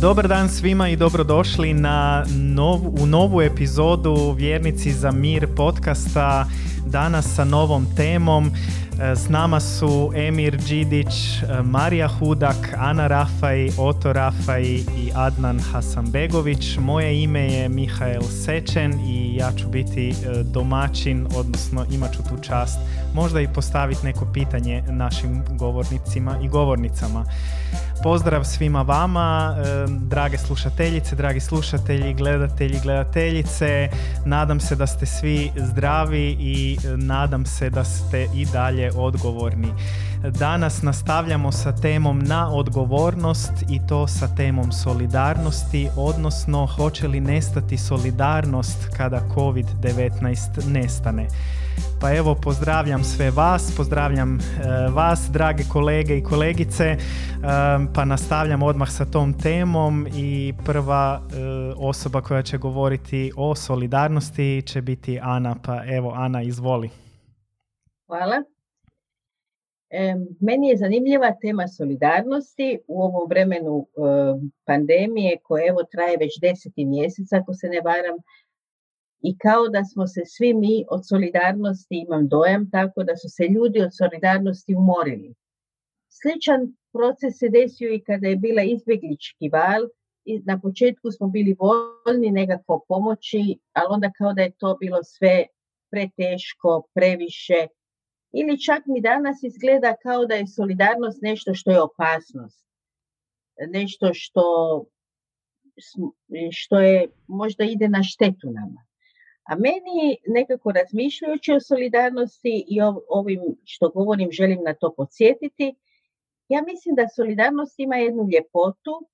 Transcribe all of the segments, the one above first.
Dobar dan svima i dobrodošli na u novu epizodu Vjernici za mir podcasta. Danas sa novom temom s nama su Emir Đidić, Marija Hudak, Ana Rafaj, Oto Rafaj i Adnan Hasanbegović. Moje ime je Mihael Sečen i ja ću biti e, domaćin, odnosno imat ću tu čast možda i postaviti neko pitanje našim govornicima i govornicama. Pozdrav svima vama, drage slušateljice, dragi slušatelji, gledatelji, gledateljice. Nadam se da ste svi zdravi i nadam se da ste i dalje odgovorni. Danas nastavljamo sa temom na odgovornost i to sa temom solidarnosti, odnosno hoće li nestati solidarnost kada COVID-19 nestane. Pa evo pozdravljam sve vas, pozdravljam e, vas drage kolege i kolegice, e, pa nastavljam odmah sa tom temom i prva e, osoba koja će govoriti o solidarnosti će biti Ana, pa evo Ana izvoli. Hvala. Meni je zanimljiva tema solidarnosti u ovom vremenu pandemije koje evo traje već deseti mjesec ako se ne varam i kao da smo se svi mi od solidarnosti, imam dojam tako da su se ljudi od solidarnosti umorili. Sličan proces se desio i kada je bila izbjeglički val i na početku smo bili voljni nekako pomoći, ali onda kao da je to bilo sve preteško, previše, ili čak mi danas izgleda kao da je solidarnost nešto što je opasnost. Nešto što, što je možda ide na štetu nama. A meni nekako razmišljajući o solidarnosti i ovim što govorim želim na to podsjetiti, ja mislim da solidarnost ima jednu ljepotu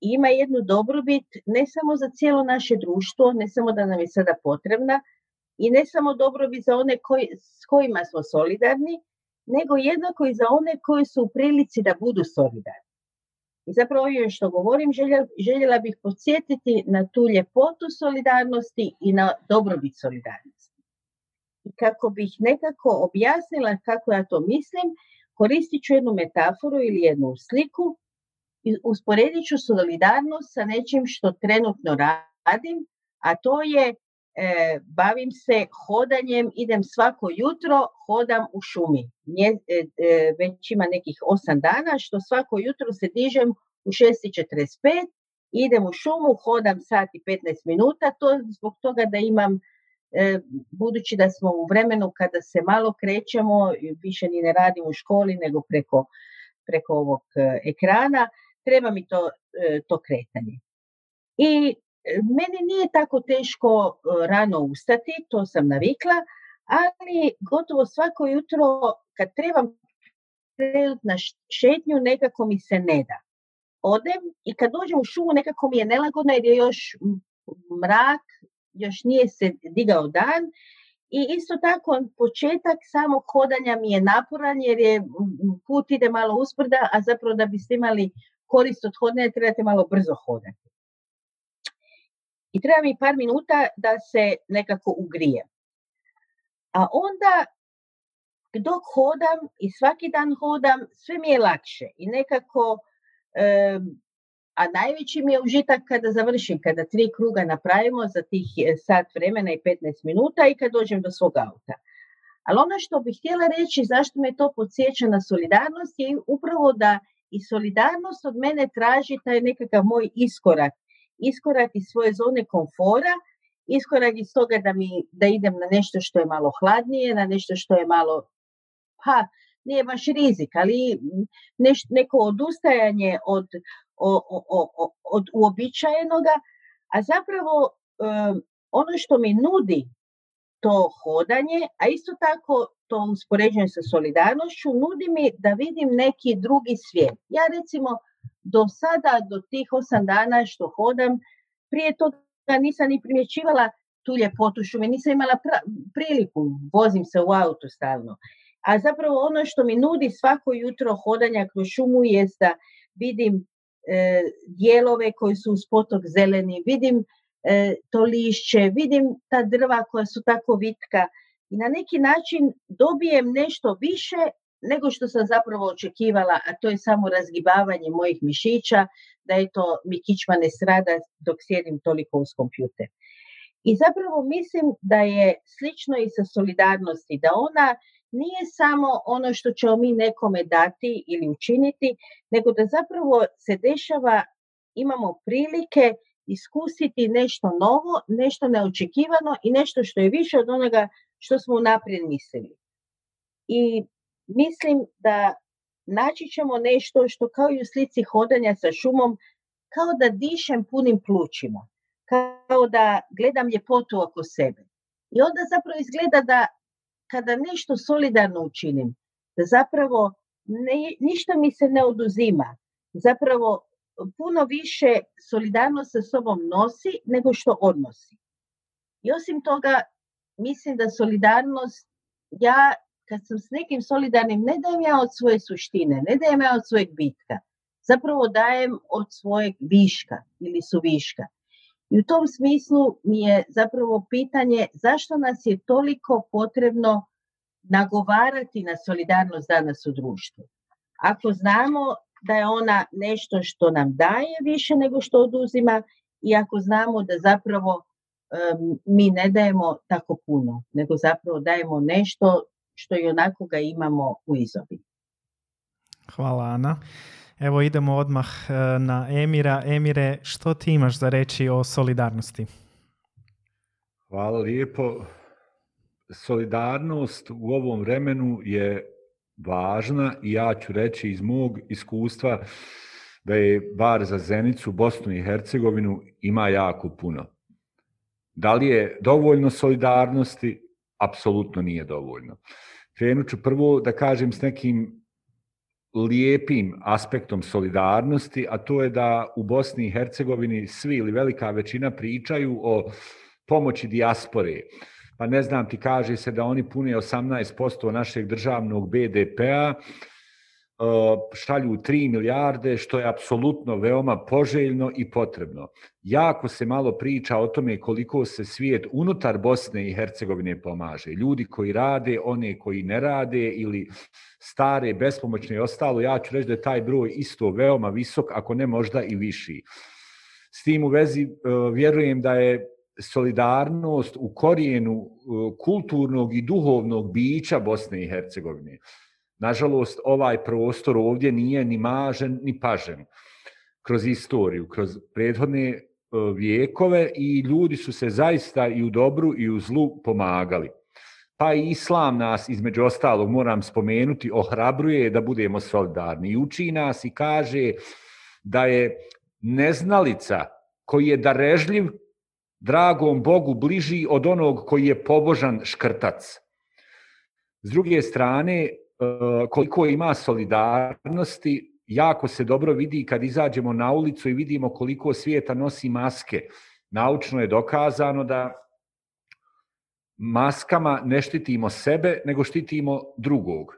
i ima jednu dobrobit ne samo za cijelo naše društvo, ne samo da nam je sada potrebna, i ne samo dobrobit za one koji, s kojima smo solidarni, nego jednako i za one koji su u prilici da budu solidarni. I zapravo ovim što govorim, željela, željela bih podsjetiti na tu ljepotu solidarnosti i na dobrobit solidarnosti. I kako bih nekako objasnila kako ja to mislim, koristit ću jednu metaforu ili jednu sliku i usporedit ću solidarnost sa nečim što trenutno radim, a to je e, bavim se hodanjem, idem svako jutro, hodam u šumi. Nje, e, e, već ima nekih osam dana, što svako jutro se dižem u 6.45, idem u šumu, hodam sat i 15 minuta, to zbog toga da imam, e, budući da smo u vremenu kada se malo krećemo, više ni ne radim u školi nego preko, preko ovog e, ekrana, treba mi to, e, to kretanje. I meni nije tako teško e, rano ustati, to sam navikla, ali gotovo svako jutro kad trebam krenuti na šetnju nekako mi se ne da. Odem i kad dođem u šumu nekako mi je nelagodno jer je još mrak, još nije se digao dan i isto tako početak samog hodanja mi je naporan jer je put ide malo usprda, a zapravo da biste imali korist od hodanja trebate malo brzo hodati i treba mi par minuta da se nekako ugrije. A onda dok hodam i svaki dan hodam, sve mi je lakše i nekako, a najveći mi je užitak kada završim, kada tri kruga napravimo za tih e, sat vremena i 15 minuta i kad dođem do svog auta. Ali ono što bih htjela reći zašto me to podsjeća na solidarnost je upravo da i solidarnost od mene traži taj nekakav moj iskorak iskorak iz svoje zone komfora, iskorak iz toga da, mi, da idem na nešto što je malo hladnije, na nešto što je malo, pa nije baš rizik, ali neš, neko odustajanje od, o, o, od uobičajenoga, a zapravo ono što mi nudi to hodanje, a isto tako to uspoređujem sa solidarnošću, nudi mi da vidim neki drugi svijet. Ja recimo do sada, do tih osam dana što hodam, prije toga nisam ni primjećivala tu ljepotu šume, nisam imala priliku, vozim se u auto stalno. A zapravo ono što mi nudi svako jutro hodanja kroz šumu je da vidim e, dijelove koji su uz potok zeleni, vidim e, to lišće, vidim ta drva koja su tako vitka i na neki način dobijem nešto više nego što sam zapravo očekivala, a to je samo razgibavanje mojih mišića, da je to mi kičma ne strada dok sjedim toliko uz kompjuter. I zapravo mislim da je slično i sa solidarnosti, da ona nije samo ono što ćemo mi nekome dati ili učiniti, nego da zapravo se dešava, imamo prilike iskusiti nešto novo, nešto neočekivano i nešto što je više od onoga što smo naprijed mislili. I mislim da naći ćemo nešto što kao i u slici hodanja sa šumom, kao da dišem punim plućima, kao da gledam ljepotu oko sebe. I onda zapravo izgleda da kada nešto solidarno učinim, da zapravo ništa mi se ne oduzima, zapravo puno više solidarnost sa sobom nosi nego što odnosi. I osim toga, mislim da solidarnost, ja kad sam s nekim solidarnim, ne dajem ja od svoje suštine, ne dajem ja od svojeg bitka, zapravo dajem od svojeg viška ili su viška. I u tom smislu mi je zapravo pitanje zašto nas je toliko potrebno nagovarati na solidarnost danas u društvu. Ako znamo da je ona nešto što nam daje više nego što oduzima i ako znamo da zapravo mi ne dajemo tako puno, nego zapravo dajemo nešto što i onako ga imamo u izobi. Hvala Ana. Evo idemo odmah e, na Emira. Emire, što ti imaš za reći o solidarnosti? Hvala lijepo. Solidarnost u ovom vremenu je važna i ja ću reći iz mog iskustva da je bar za Zenicu, Bosnu i Hercegovinu ima jako puno. Da li je dovoljno solidarnosti? Apsolutno nije dovoljno. Krenut ću prvo da kažem s nekim lijepim aspektom solidarnosti, a to je da u Bosni i Hercegovini svi ili velika većina pričaju o pomoći dijaspore. Pa ne znam, ti kaže se da oni pune 18% našeg državnog BDP-a, šalju 3 milijarde, što je apsolutno veoma poželjno i potrebno. Jako se malo priča o tome koliko se svijet unutar Bosne i Hercegovine pomaže. Ljudi koji rade, one koji ne rade ili stare, bespomoćne i ostalo, ja ću reći da je taj broj isto veoma visok, ako ne možda i viši. S tim u vezi e, vjerujem da je solidarnost u korijenu e, kulturnog i duhovnog bića Bosne i Hercegovine. Nažalost, ovaj prostor ovdje nije ni mažen, ni pažen kroz istoriju, kroz prethodne e, vijekove i ljudi su se zaista i u dobru i u zlu pomagali. Pa i islam nas, između ostalog, moram spomenuti, ohrabruje da budemo solidarni i uči nas i kaže da je neznalica koji je darežljiv dragom Bogu bliži od onog koji je pobožan škrtac. S druge strane, koliko ima solidarnosti, jako se dobro vidi kad izađemo na ulicu i vidimo koliko svijeta nosi maske. Naučno je dokazano da maskama ne štitimo sebe, nego štitimo drugog.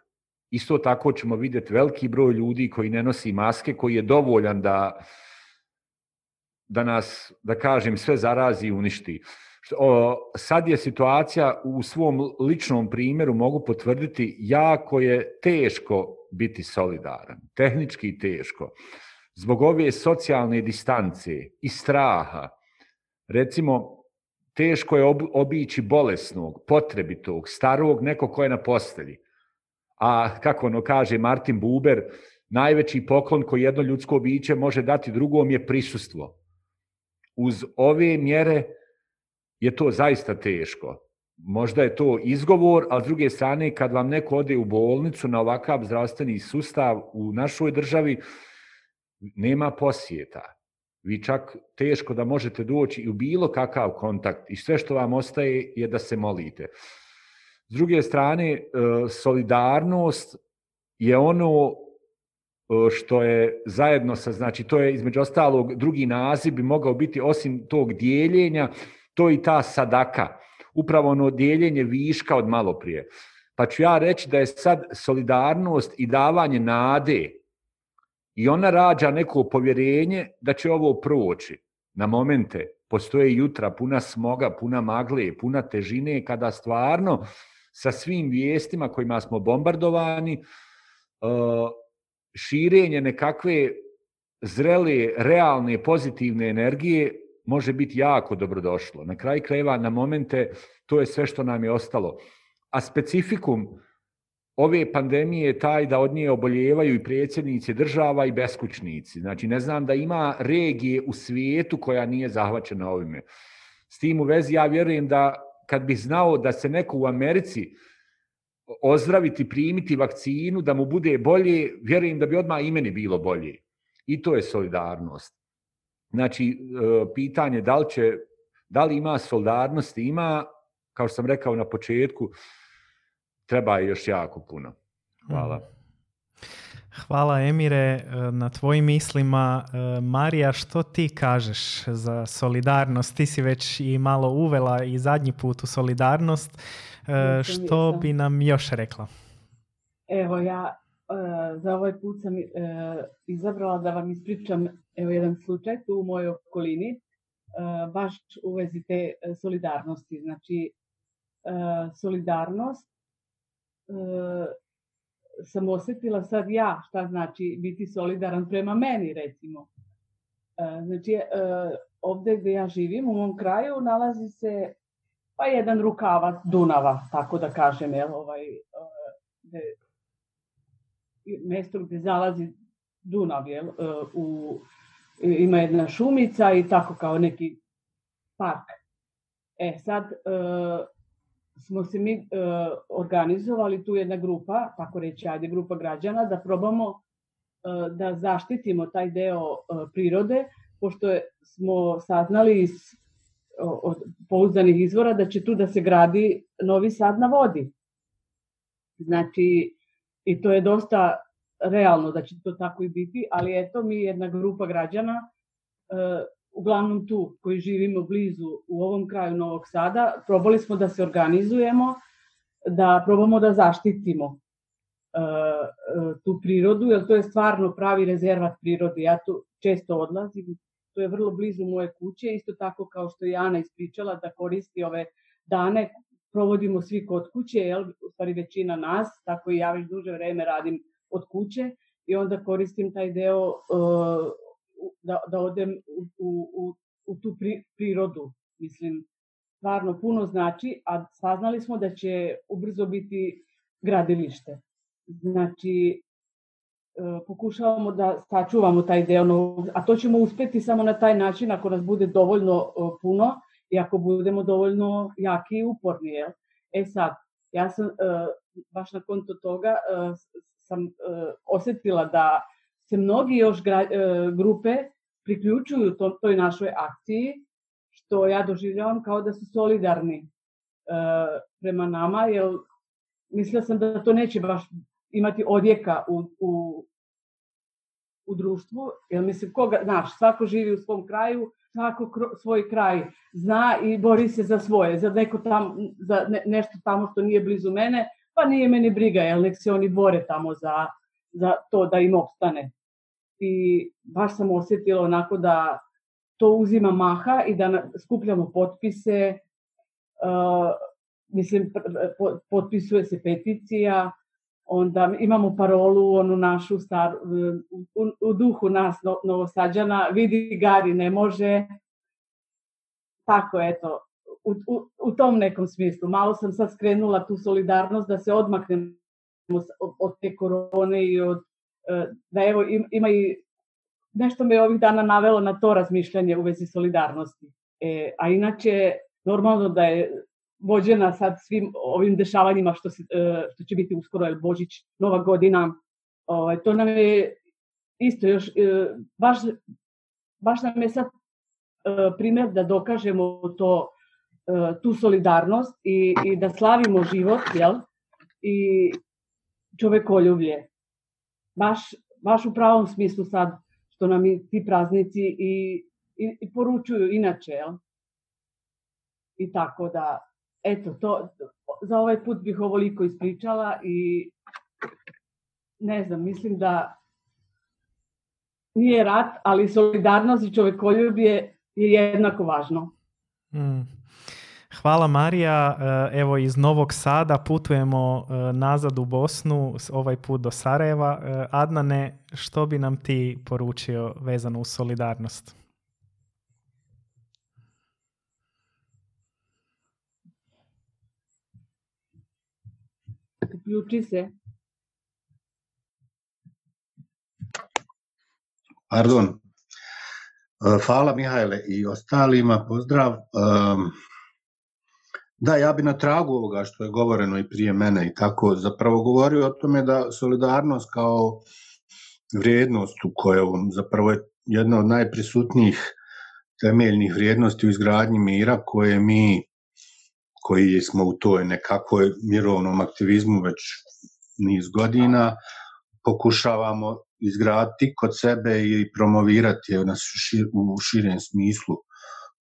Isto tako ćemo vidjeti veliki broj ljudi koji ne nosi maske, koji je dovoljan da, da nas, da kažem, sve zarazi i uništi. Sad je situacija u svom ličnom primjeru, mogu potvrditi, jako je teško biti solidaran, tehnički teško. Zbog ove socijalne distance i straha, recimo, teško je obići bolesnog, potrebitog, starog, neko ko je na postelji. A kako ono kaže Martin Buber, najveći poklon koji jedno ljudsko biće može dati drugom je prisustvo. Uz ove mjere je to zaista teško. Možda je to izgovor, ali s druge strane kad vam neko ode u bolnicu na ovakav zdravstveni sustav u našoj državi, nema posjeta. Vi čak teško da možete doći u bilo kakav kontakt i sve što vam ostaje je da se molite. S druge strane, e, solidarnost je ono e, što je zajedno sa, znači to je između ostalog drugi naziv bi mogao biti osim tog dijeljenja, to i ta sadaka, upravo ono dijeljenje viška od malo prije. Pa ću ja reći da je sad solidarnost i davanje nade i ona rađa neko povjerenje da će ovo proći. Na momente postoje jutra puna smoga, puna magle, puna težine kada stvarno sa svim vijestima kojima smo bombardovani, širenje nekakve zrele, realne, pozitivne energije može biti jako dobrodošlo. Na kraju krajeva, na momente, to je sve što nam je ostalo. A specifikum ove pandemije je taj da od nje oboljevaju i predsjednici država i beskućnici. Znači, ne znam da ima regije u svijetu koja nije zahvaćena ovime. S tim u vezi ja vjerujem da kad bih znao da se neko u Americi ozdraviti, primiti vakcinu, da mu bude bolje, vjerujem da bi odmah i meni bilo bolje. I to je solidarnost. Znači, e, pitanje da li, će, da li ima solidarnosti, ima, kao što sam rekao na početku, treba je još jako puno. Hvala. Mm. Hvala Emire e, na tvojim mislima. E, Marija, što ti kažeš za solidarnost? Ti si već i malo uvela i zadnji put u solidarnost. E, što bi nam još rekla? Evo ja za ovaj put sam izabrala da vam ispričam evo jedan slučaj tu u mojoj okolini baš u vezi te solidarnosti. Znači, solidarnost sam osjetila sad ja šta znači biti solidaran prema meni recimo. E, znači e, ovdje gdje ja živim u mom kraju nalazi se pa jedan rukavac Dunava, tako da kažem, jel, ovaj, e, mjesto gdje zalazi Dunav, jel, u, ima jedna šumica i tako kao neki park. E sad, smo se mi e, organizovali tu jedna grupa, tako reći, ajde grupa građana, da probamo e, da zaštitimo taj deo e, prirode, pošto smo saznali iz od pouzdanih izvora da će tu da se gradi novi sad na vodi. Znači, i to je dosta realno da će to tako i biti, ali eto mi jedna grupa građana uglavnom tu koji živimo blizu u ovom kraju Novog Sada, probali smo da se organizujemo, da probamo da zaštitimo uh, tu prirodu, jer to je stvarno pravi rezervat prirode. Ja tu često odlazim, to je vrlo blizu moje kuće, isto tako kao što je Ana ispričala da koristi ove dane, provodimo svi kod kuće, jel, u stvari većina nas, tako i ja već duže vreme radim od kuće i onda koristim taj deo uh, da, da odem u, u, u tu pri, prirodu. Mislim, stvarno puno znači, a saznali smo da će ubrzo biti gradilište. Znači, e, pokušavamo da sačuvamo taj deo, a to ćemo uspeti samo na taj način ako nas bude dovoljno e, puno i ako budemo dovoljno jaki i uporni. Jel? E sad, ja sam baš na konto toga sam osetila da se mnogi još gra, e, grupe priključuju to, toj našoj akciji, što ja doživljavam kao da su solidarni e, prema nama, jer mislila sam da to neće baš imati odjeka u, u, u društvu, jer mislim, koga, znaš, svako živi u svom kraju, svako kro, svoj kraj zna i bori se za svoje, za neko tam, za ne, nešto tamo što nije blizu mene, pa nije meni briga, jer nek se oni bore tamo za, za to da im opstane. I baš sam osjetila onako da to uzima maha i da skupljamo potpise, uh, mislim, potpisuje se peticija, onda imamo parolu, onu našu star, u, u duhu nas no, novosađana, vidi Gari ne može, tako eto, u, u, u tom nekom smislu. Malo sam sad skrenula tu solidarnost da se odmaknemo od, te korone i od E, da evo ima i nešto me ovih dana navelo na to razmišljanje u vezi solidarnosti. E, a inače, normalno da je vođena sad svim ovim dešavanjima što, se, e, što će biti uskoro, je Božić, Nova godina, ovaj, to nam je isto još, e, baš, baš nam je sad primjer da dokažemo to, tu solidarnost i, i da slavimo život, jel? I čovekoljublje baš, baš u pravom smislu sad što nam i ti praznici i, i, i poručuju inače, jel? I tako da, eto, to, za ovaj put bih ovoliko ispričala i ne znam, mislim da nije rat, ali solidarnost i čovekoljubje je jednako važno. Mm. Hvala Marija. E, evo iz Novog Sada putujemo e, nazad u Bosnu, ovaj put do Sarajeva. E, Adnane, što bi nam ti poručio vezano uz solidarnost? Ključi se. Pardon. Hvala Mihajle i ostalima, pozdrav. Da, ja bi na tragu ovoga što je govoreno i prije mene i tako zapravo govorio o tome da solidarnost kao vrijednost u kojoj zapravo je jedna od najprisutnijih temeljnih vrijednosti u izgradnji mira koje mi koji smo u toj nekakvoj mirovnom aktivizmu već niz godina pokušavamo izgraditi kod sebe i promovirati u širem smislu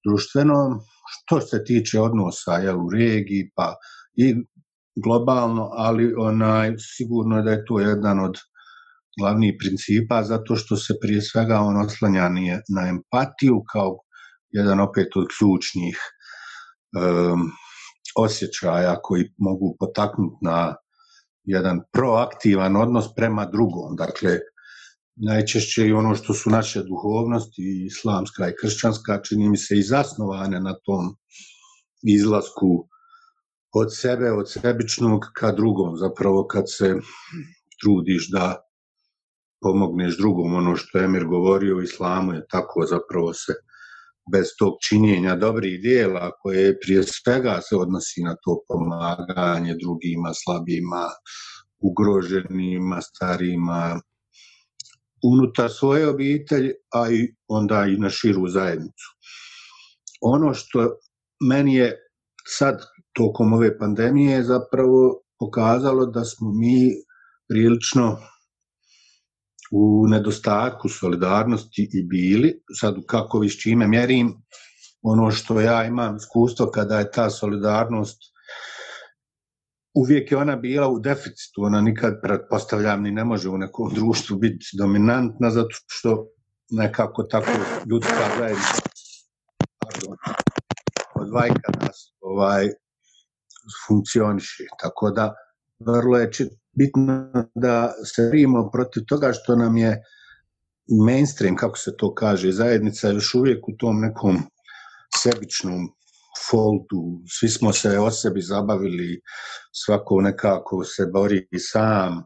društvenom što se tiče odnosa jel, u regiji pa i globalno, ali onaj, sigurno je da je to jedan od glavnih principa zato što se prije svega on oslanja na empatiju kao jedan opet od ključnih um, osjećaja koji mogu potaknuti na jedan proaktivan odnos prema drugom. Dakle, najčešće i ono što su naše duhovnosti, islamska i kršćanska, čini mi se i zasnovane na tom izlasku od sebe, od sebičnog ka drugom, zapravo kad se trudiš da pomogneš drugom, ono što je Emir govorio u islamu je tako zapravo se bez tog činjenja dobrih dijela koje prije svega se odnosi na to pomaganje drugima, slabijima, ugroženima, starima, unutar svoje obitelji, a i onda i na širu zajednicu. Ono što meni je sad tokom ove pandemije zapravo pokazalo da smo mi prilično u nedostatku solidarnosti i bili, sad kako vi s čime mjerim, ono što ja imam iskustvo kada je ta solidarnost uvijek je ona bila u deficitu, ona nikad, pretpostavljam, ni ne može u nekom društvu biti dominantna, zato što nekako tako ljudska zajednica pardon, od vajka nas ovaj, funkcioniše. Tako da, vrlo je bitno da se rijemo protiv toga što nam je mainstream, kako se to kaže, zajednica još uvijek u tom nekom sebičnom foldu, svi smo se o sebi zabavili, svako nekako se bori sam.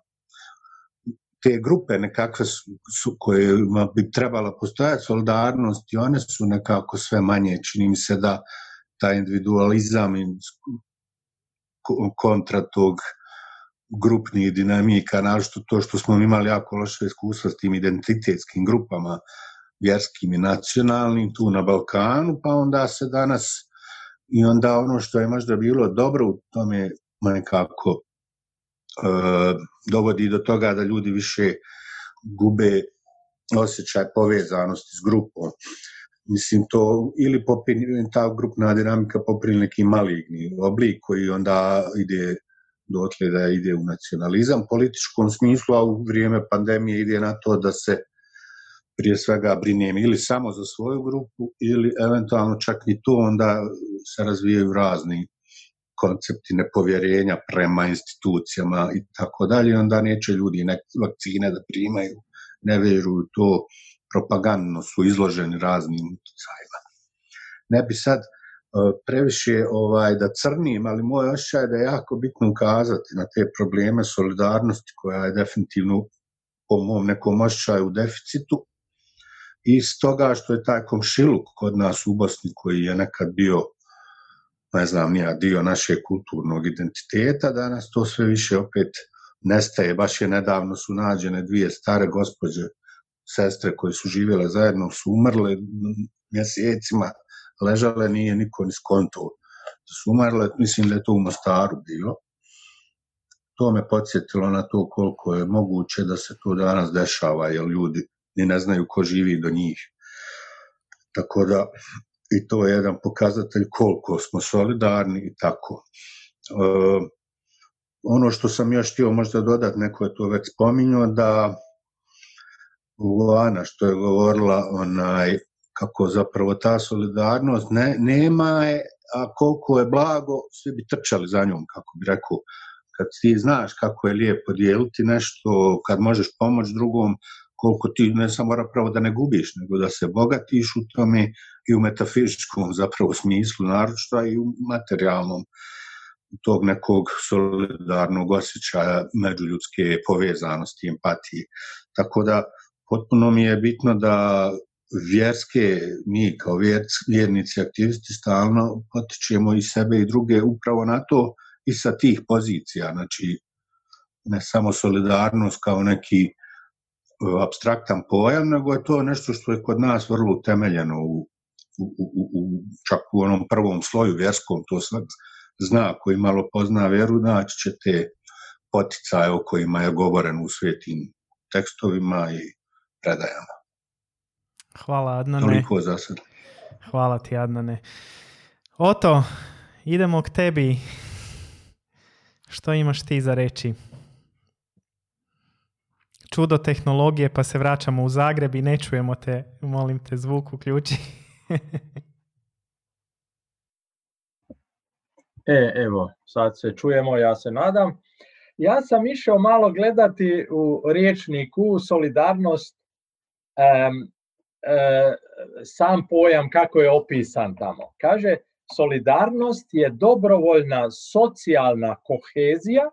Te grupe nekakve su, su koje bi trebala postojati solidarnost i one su nekako sve manje. Čini mi se da taj individualizam i kontra tog grupnih dinamika, našto to što smo imali jako loše iskustva s tim identitetskim grupama, vjerskim i nacionalnim, tu na Balkanu, pa onda se danas i onda ono što je možda bilo dobro u tome nekako e, dovodi do toga da ljudi više gube osjećaj povezanosti s grupom. Mislim, to ili popri, ta grupna dinamika popri neki maligni oblik koji onda ide dotle da ide u nacionalizam političkom smislu, a u vrijeme pandemije ide na to da se prije svega brinem ili samo za svoju grupu ili eventualno čak i to onda se razvijaju razni koncepti nepovjerenja prema institucijama i tako dalje, onda neće ljudi nek vakcine da primaju, ne vjeruju to, propagandno su izloženi raznim utjecajima. Ne bi sad uh, previše ovaj da crnim, ali moj osjećaj da je jako bitno ukazati na te probleme solidarnosti koja je definitivno po mom nekom osjećaju u deficitu i stoga što je taj komšiluk kod nas u Bosni koji je nekad bio ne znam, nija dio našeg kulturnog identiteta, danas to sve više opet nestaje. Baš je nedavno su nađene dvije stare gospođe, sestre koje su živjele zajedno, su umrle mjesecima, ležale, nije niko ni skonto su umrle, mislim da je to u Mostaru bilo. To me podsjetilo na to koliko je moguće da se to danas dešava, jer ljudi ni ne znaju ko živi do njih. Tako da i to je jedan pokazatelj koliko smo solidarni i tako. E, ono što sam još htio možda dodati, neko je to već spominjao, da Luana što je govorila onaj, kako zapravo ta solidarnost ne, nema je, a koliko je blago, svi bi trčali za njom, kako bi rekao. Kad ti znaš kako je lijepo dijeliti nešto, kad možeš pomoći drugom, koliko ti ne samo pravo da ne gubiš, nego da se bogatiš u tome i u metafizičkom zapravo smislu naročito i u materijalnom tog nekog solidarnog osjećaja međuljudske povezanosti, empatije. Tako da potpuno mi je bitno da vjerske, mi kao vjernici, aktivisti stalno potičemo i sebe i druge upravo na to i sa tih pozicija, znači ne samo solidarnost kao neki abstraktan pojam, nego je to nešto što je kod nas vrlo utemeljeno u, u, u, u čak u onom prvom sloju vjerskom, to svak zna, koji malo pozna vjeru, naći će te poticaje o kojima je govoren u svetim tekstovima i predajama. Hvala Adnane. Toliko za sad. Hvala ti Adnane. Oto, idemo k tebi. Što imaš ti za reći? Čudo tehnologije, pa se vraćamo u Zagreb i ne čujemo te. Molim te, zvuk uključi. e, evo, sad se čujemo, ja se nadam. Ja sam išao malo gledati u riječniku solidarnost E, sam pojam kako je opisan tamo. Kaže, solidarnost je dobrovoljna socijalna kohezija,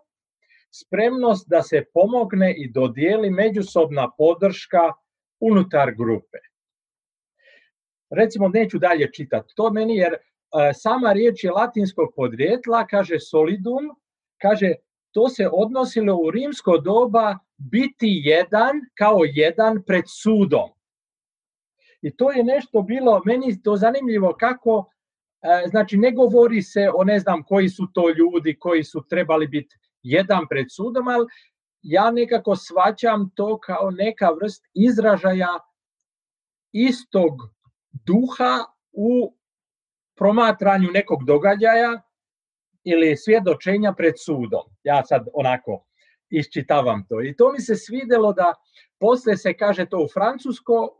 spremnost da se pomogne i dodijeli međusobna podrška unutar grupe. Recimo, neću dalje čitati to meni, jer e, sama riječ je latinskog podrijetla, kaže solidum, kaže to se odnosilo u rimsko doba biti jedan kao jedan pred sudom. I to je nešto bilo, meni to zanimljivo kako, e, znači ne govori se o ne znam koji su to ljudi koji su trebali biti jedan pred sudom, ali ja nekako svaćam to kao neka vrst izražaja istog duha u promatranju nekog događaja ili svjedočenja pred sudom. Ja sad onako iščitavam to. I to mi se svidelo da Poslije se kaže to u francusko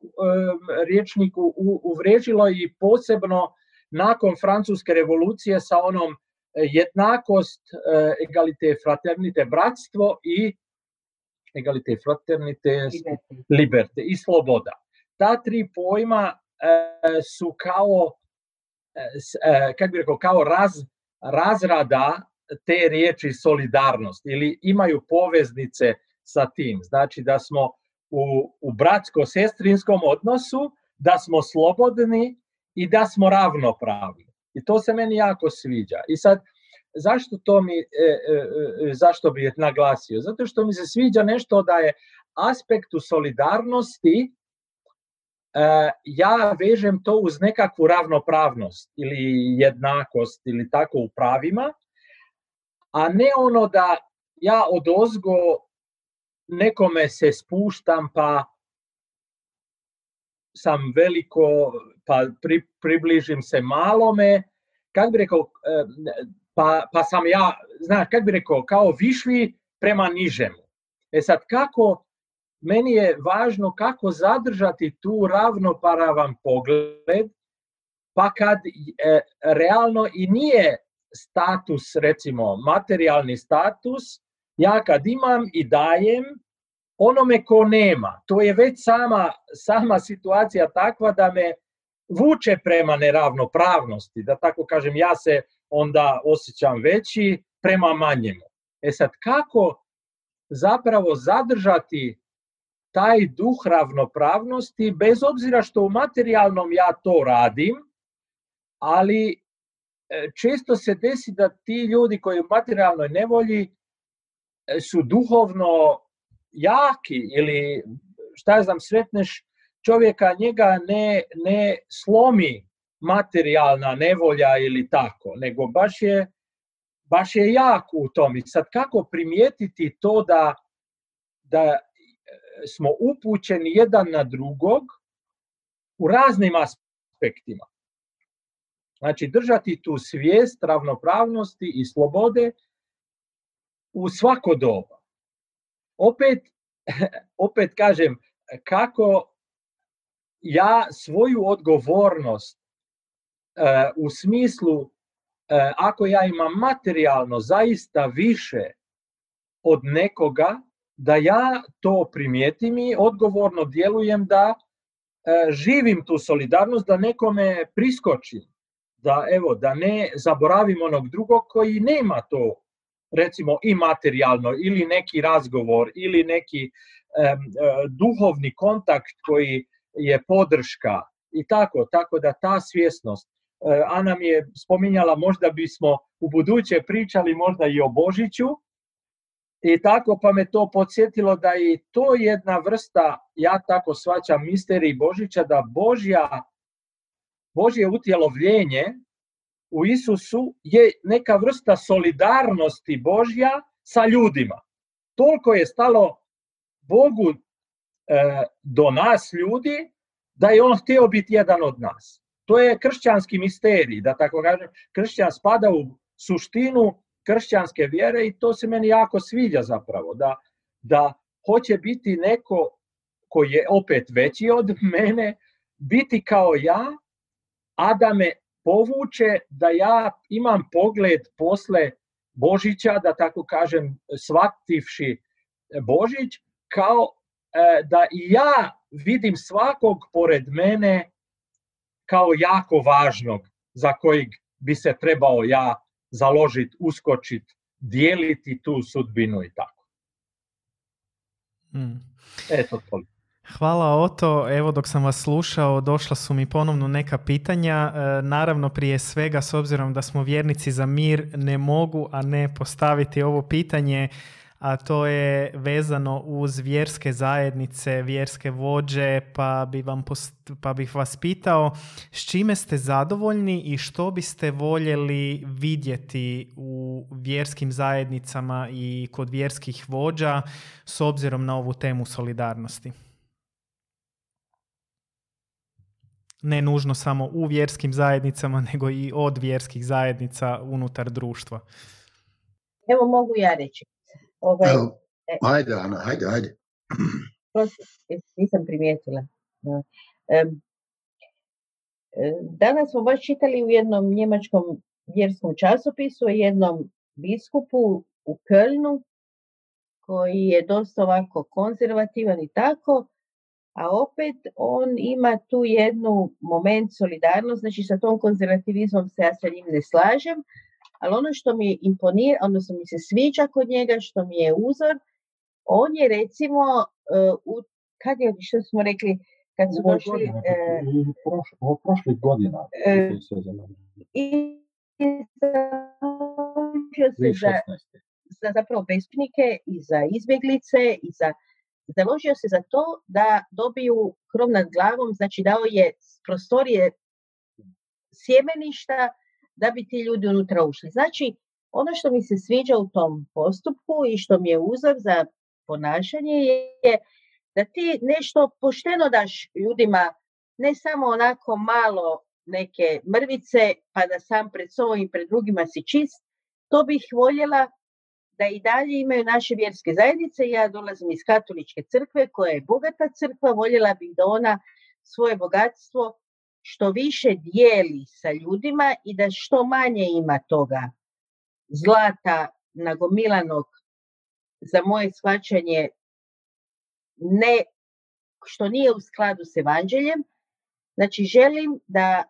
riječniku uvrežilo i posebno nakon francuske revolucije sa onom e, jednakost, e, egalite, fraternite, bratstvo i egalite, fraternite, liberte i sloboda. Ta tri pojma e, su kao, kako bi rekao, kao raz, razrada te riječi solidarnost ili imaju poveznice sa tim. Znači da smo u, u bratsko-sestrinskom odnosu, da smo slobodni i da smo ravnopravni. I to se meni jako sviđa. I sad, zašto to mi, e, e, e, zašto bi naglasio? Zato što mi se sviđa nešto da je aspektu solidarnosti ja vežem to uz nekakvu ravnopravnost ili jednakost ili tako u pravima, a ne ono da ja od ozgo nekome se spuštam pa sam veliko, pa približim se malome, kako bi rekao, pa, pa sam ja, znaš, kako bi rekao, kao višli prema nižemu. E sad, kako, meni je važno kako zadržati tu ravnopravan pogled, pa kad e, realno i nije status, recimo, materijalni status, ja kad imam i dajem onome ko nema, to je već sama, sama situacija takva da me vuče prema neravnopravnosti, da tako kažem, ja se onda osjećam veći prema manjemu. E sad, kako zapravo zadržati taj duh ravnopravnosti, bez obzira što u materijalnom ja to radim, ali e, često se desi da ti ljudi koji u materijalnoj nevolji su duhovno jaki ili šta znam, sretneš čovjeka, njega ne, ne slomi materijalna nevolja ili tako, nego baš je, baš je jak u tom. I sad kako primijetiti to da, da smo upućeni jedan na drugog u raznim aspektima. Znači držati tu svijest ravnopravnosti i slobode u svako doba. Opet, opet kažem, kako ja svoju odgovornost uh, u smislu ako ja imam materijalno zaista više od nekoga, da ja to primijetim i odgovorno djelujem da e, živim tu solidarnost, da nekome priskočim, da evo da ne zaboravim onog drugog koji nema to recimo i materijalno ili neki razgovor ili neki e, duhovni kontakt koji je podrška i tako, tako da ta svjesnost e, Ana mi je spominjala možda bismo u buduće pričali možda i o Božiću, i tako pa me to podsjetilo da je to jedna vrsta, ja tako svaćam misterij Božića, da Božja, Božje utjelovljenje u Isusu je neka vrsta solidarnosti Božja sa ljudima. Toliko je stalo Bogu e, do nas ljudi da je on htio biti jedan od nas. To je kršćanski misterij, da tako kažem, kršćan spada u suštinu kršćanske vjere i to se meni jako sviđa zapravo, da, da hoće biti neko koji je opet veći od mene, biti kao ja, a da me povuče da ja imam pogled posle Božića, da tako kažem, shvativši Božić, kao e, da i ja vidim svakog pored mene kao jako važnog za kojeg bi se trebao ja založiti, uskočiti, dijeliti tu sudbinu i tako. Mm. Eto to. Hvala Oto. Evo dok sam vas slušao došla su mi ponovno neka pitanja. E, naravno prije svega s obzirom da smo vjernici za mir ne mogu a ne postaviti ovo pitanje a to je vezano uz vjerske zajednice, vjerske vođe, pa, bi vam pa bih vas pitao s čime ste zadovoljni i što biste voljeli vidjeti u vjerskim zajednicama i kod vjerskih vođa s obzirom na ovu temu solidarnosti? Ne nužno samo u vjerskim zajednicama, nego i od vjerskih zajednica unutar društva. Evo mogu ja reći. Ovaj, e, ajde, Ana, ajde, ajde. nisam primijetila. E, danas smo baš čitali u jednom njemačkom vjerskom časopisu o jednom biskupu u Kölnu koji je dosta ovako konzervativan i tako, a opet on ima tu jednu moment solidarnost, znači sa tom konzervativizmom se ja sa njim ne slažem, ali ono što mi imponira, odnosno mi se sviđa kod njega, što mi je uzor, on je recimo, uh, kad je, što smo rekli, kad su došli... Uh, prošlih godina. Uh, I se za, za zapravo besnike i za izbjeglice i za založio se za to da dobiju krov nad glavom, znači dao je prostorije sjemeništa da bi ti ljudi unutra ušli. Znači, ono što mi se sviđa u tom postupku i što mi je uzor za ponašanje je da ti nešto pošteno daš ljudima, ne samo onako malo neke mrvice, pa da sam pred sobom i pred drugima si čist, to bih voljela da i dalje imaju naše vjerske zajednice. Ja dolazim iz katoličke crkve koja je bogata crkva, voljela bih da ona svoje bogatstvo što više dijeli sa ljudima i da što manje ima toga zlata nagomilanog za moje shvaćanje ne što nije u skladu s evanđeljem. Znači želim da,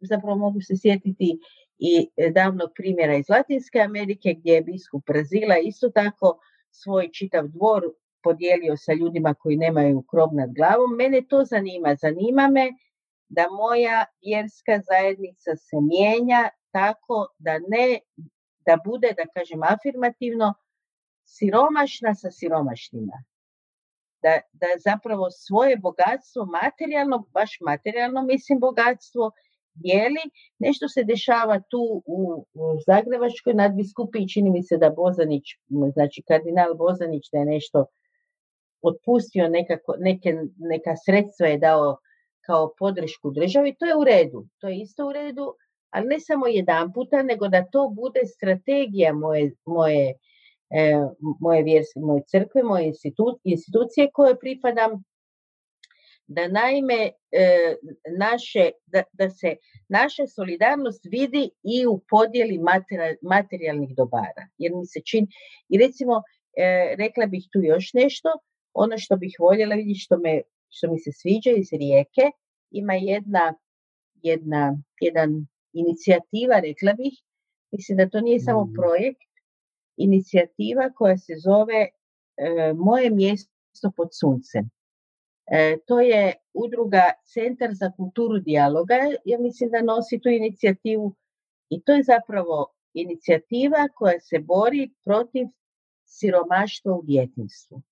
zapravo mogu se sjetiti i davnog primjera iz Latinske Amerike gdje je biskup Brazila isto tako svoj čitav dvor podijelio sa ljudima koji nemaju krov nad glavom. Mene to zanima. Zanima me da moja vjerska zajednica se mijenja tako da ne, da bude, da kažem afirmativno, siromašna sa siromašnima. Da, da zapravo svoje bogatstvo materijalno, baš materijalno mislim bogatstvo, dijeli. Nešto se dešava tu u, u Zagrebačkoj nadbiskupi čini mi se da Bozanić, znači kardinal Bozanić da je nešto otpustio nekako, neke, neka sredstva je dao kao podršku državi, to je u redu. To je isto u redu, ali ne samo jedan puta, nego da to bude strategija moje, moje, e, moje vjerske, moje crkve, moje institucije koje pripadam, da naime e, naše, da, da se naša solidarnost vidi i u podjeli materijalnih dobara. Jer mi se čini, i recimo, e, rekla bih tu još nešto, ono što bih voljela vidjeti, što, me, što mi se sviđa iz rijeke, ima jedna, jedna jedan inicijativa, rekla bih, mislim da to nije samo mm. projekt, inicijativa koja se zove e, Moje mjesto pod suncem. E, to je udruga Centar za kulturu dijaloga, ja mislim da nosi tu inicijativu i to je zapravo inicijativa koja se bori protiv siromaštva u djetinstvu.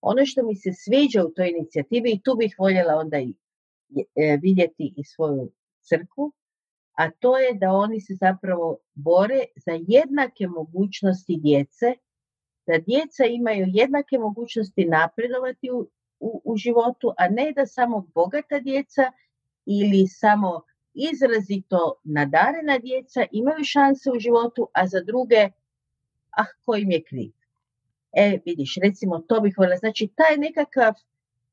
Ono što mi se sviđa u toj inicijativi i tu bih voljela onda i e, vidjeti i svoju crkvu, a to je da oni se zapravo bore za jednake mogućnosti djece, da djeca imaju jednake mogućnosti napredovati u, u, u životu, a ne da samo bogata djeca ili samo izrazito nadarena djeca imaju šanse u životu, a za druge, ah, ko im je kriv. E, vidiš, recimo, to bih voljela. Znači, taj nekakav,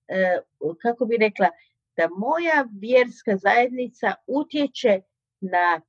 e, kako bi rekla, da moja vjerska zajednica utječe na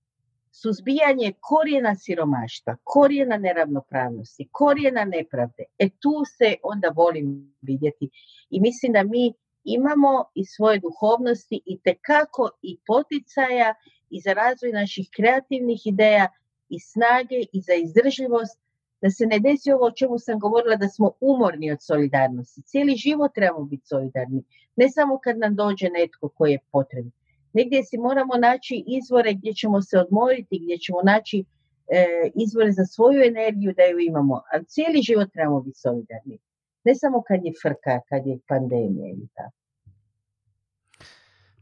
suzbijanje korijena siromaštva, korijena neravnopravnosti, korijena nepravde. E tu se onda volim vidjeti. I mislim da mi imamo i svoje duhovnosti i tekako i poticaja i za razvoj naših kreativnih ideja i snage i za izdržljivost da se ne desi ovo o čemu sam govorila da smo umorni od solidarnosti. Cijeli život trebamo biti solidarni, ne samo kad nam dođe netko koji je potreban. Negdje si moramo naći izvore gdje ćemo se odmoriti, gdje ćemo naći e, izvore za svoju energiju da ju imamo, ali cijeli život trebamo biti solidarni. Ne samo kad je frka, kad je pandemija i tako.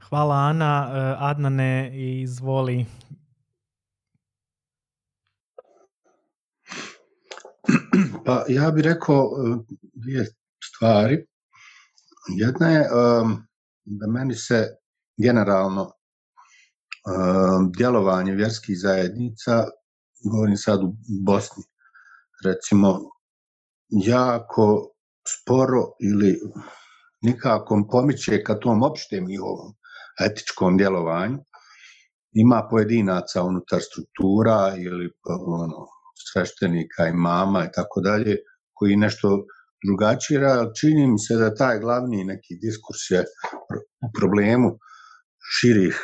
Hvala Ana. E, Adnane, izvoli. Pa ja bih rekao e, dvije stvari. Jedna je da meni se generalno djelovanje vjerskih zajednica, govorim sad u Bosni, recimo jako sporo ili nikako pomiče ka tom opštem njihovom etičkom djelovanju. Ima pojedinaca unutar struktura ili ono, sveštenika i mama i tako dalje, koji nešto drugačije, čini mi se da taj glavni neki diskurs je problemu širih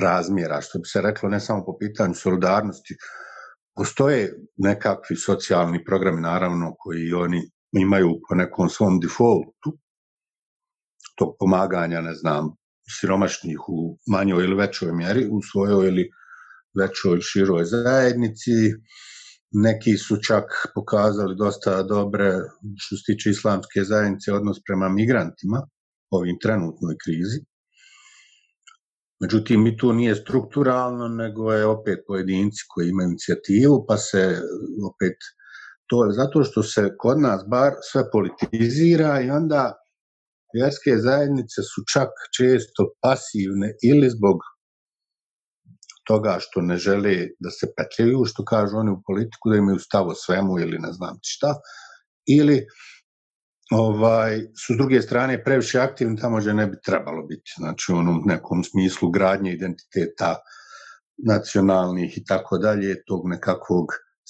razmjera, što bi se reklo ne samo po pitanju solidarnosti, postoje nekakvi socijalni programi naravno koji oni imaju po nekom svom defaultu tog pomaganja, ne znam, siromašnih u manjoj ili većoj mjeri, u svojoj ili većoj široj zajednici. Neki su čak pokazali dosta dobre, što se tiče islamske zajednice, odnos prema migrantima, ovim trenutnoj krizi. Međutim, i tu nije strukturalno, nego je opet pojedinci koji imaju inicijativu, pa se opet to je zato što se kod nas bar sve politizira i onda vjerske zajednice su čak često pasivne ili zbog toga što ne žele da se petljaju, što kažu oni u politiku, da imaju stav o svemu ili ne znam šta, ili ovaj, su s druge strane previše aktivni tamo gdje ne bi trebalo biti. Znači u onom nekom smislu gradnje identiteta nacionalnih i tako dalje, tog nekakvog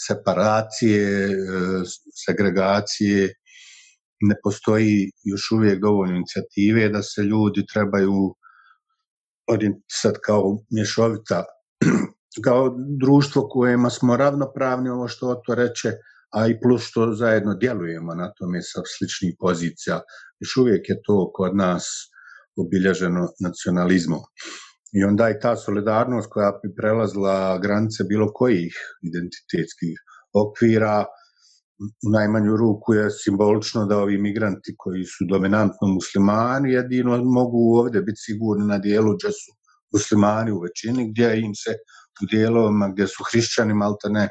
separacije, e, segregacije, ne postoji još uvijek dovoljno inicijative da se ljudi trebaju sad kao mješovita, kao društvo kojima smo ravnopravni, ovo što to reče, a i plus što zajedno djelujemo na tome sa sličnih pozicija. Još uvijek je to kod nas obilježeno nacionalizmom. I onda i ta solidarnost koja bi prelazila granice bilo kojih identitetskih okvira, u najmanju ruku je simbolično da ovi migranti koji su dominantno muslimani jedino mogu ovdje biti sigurni na dijelu gdje su muslimani u većini, gdje im se u dijelovima gdje su hrišćani malte ne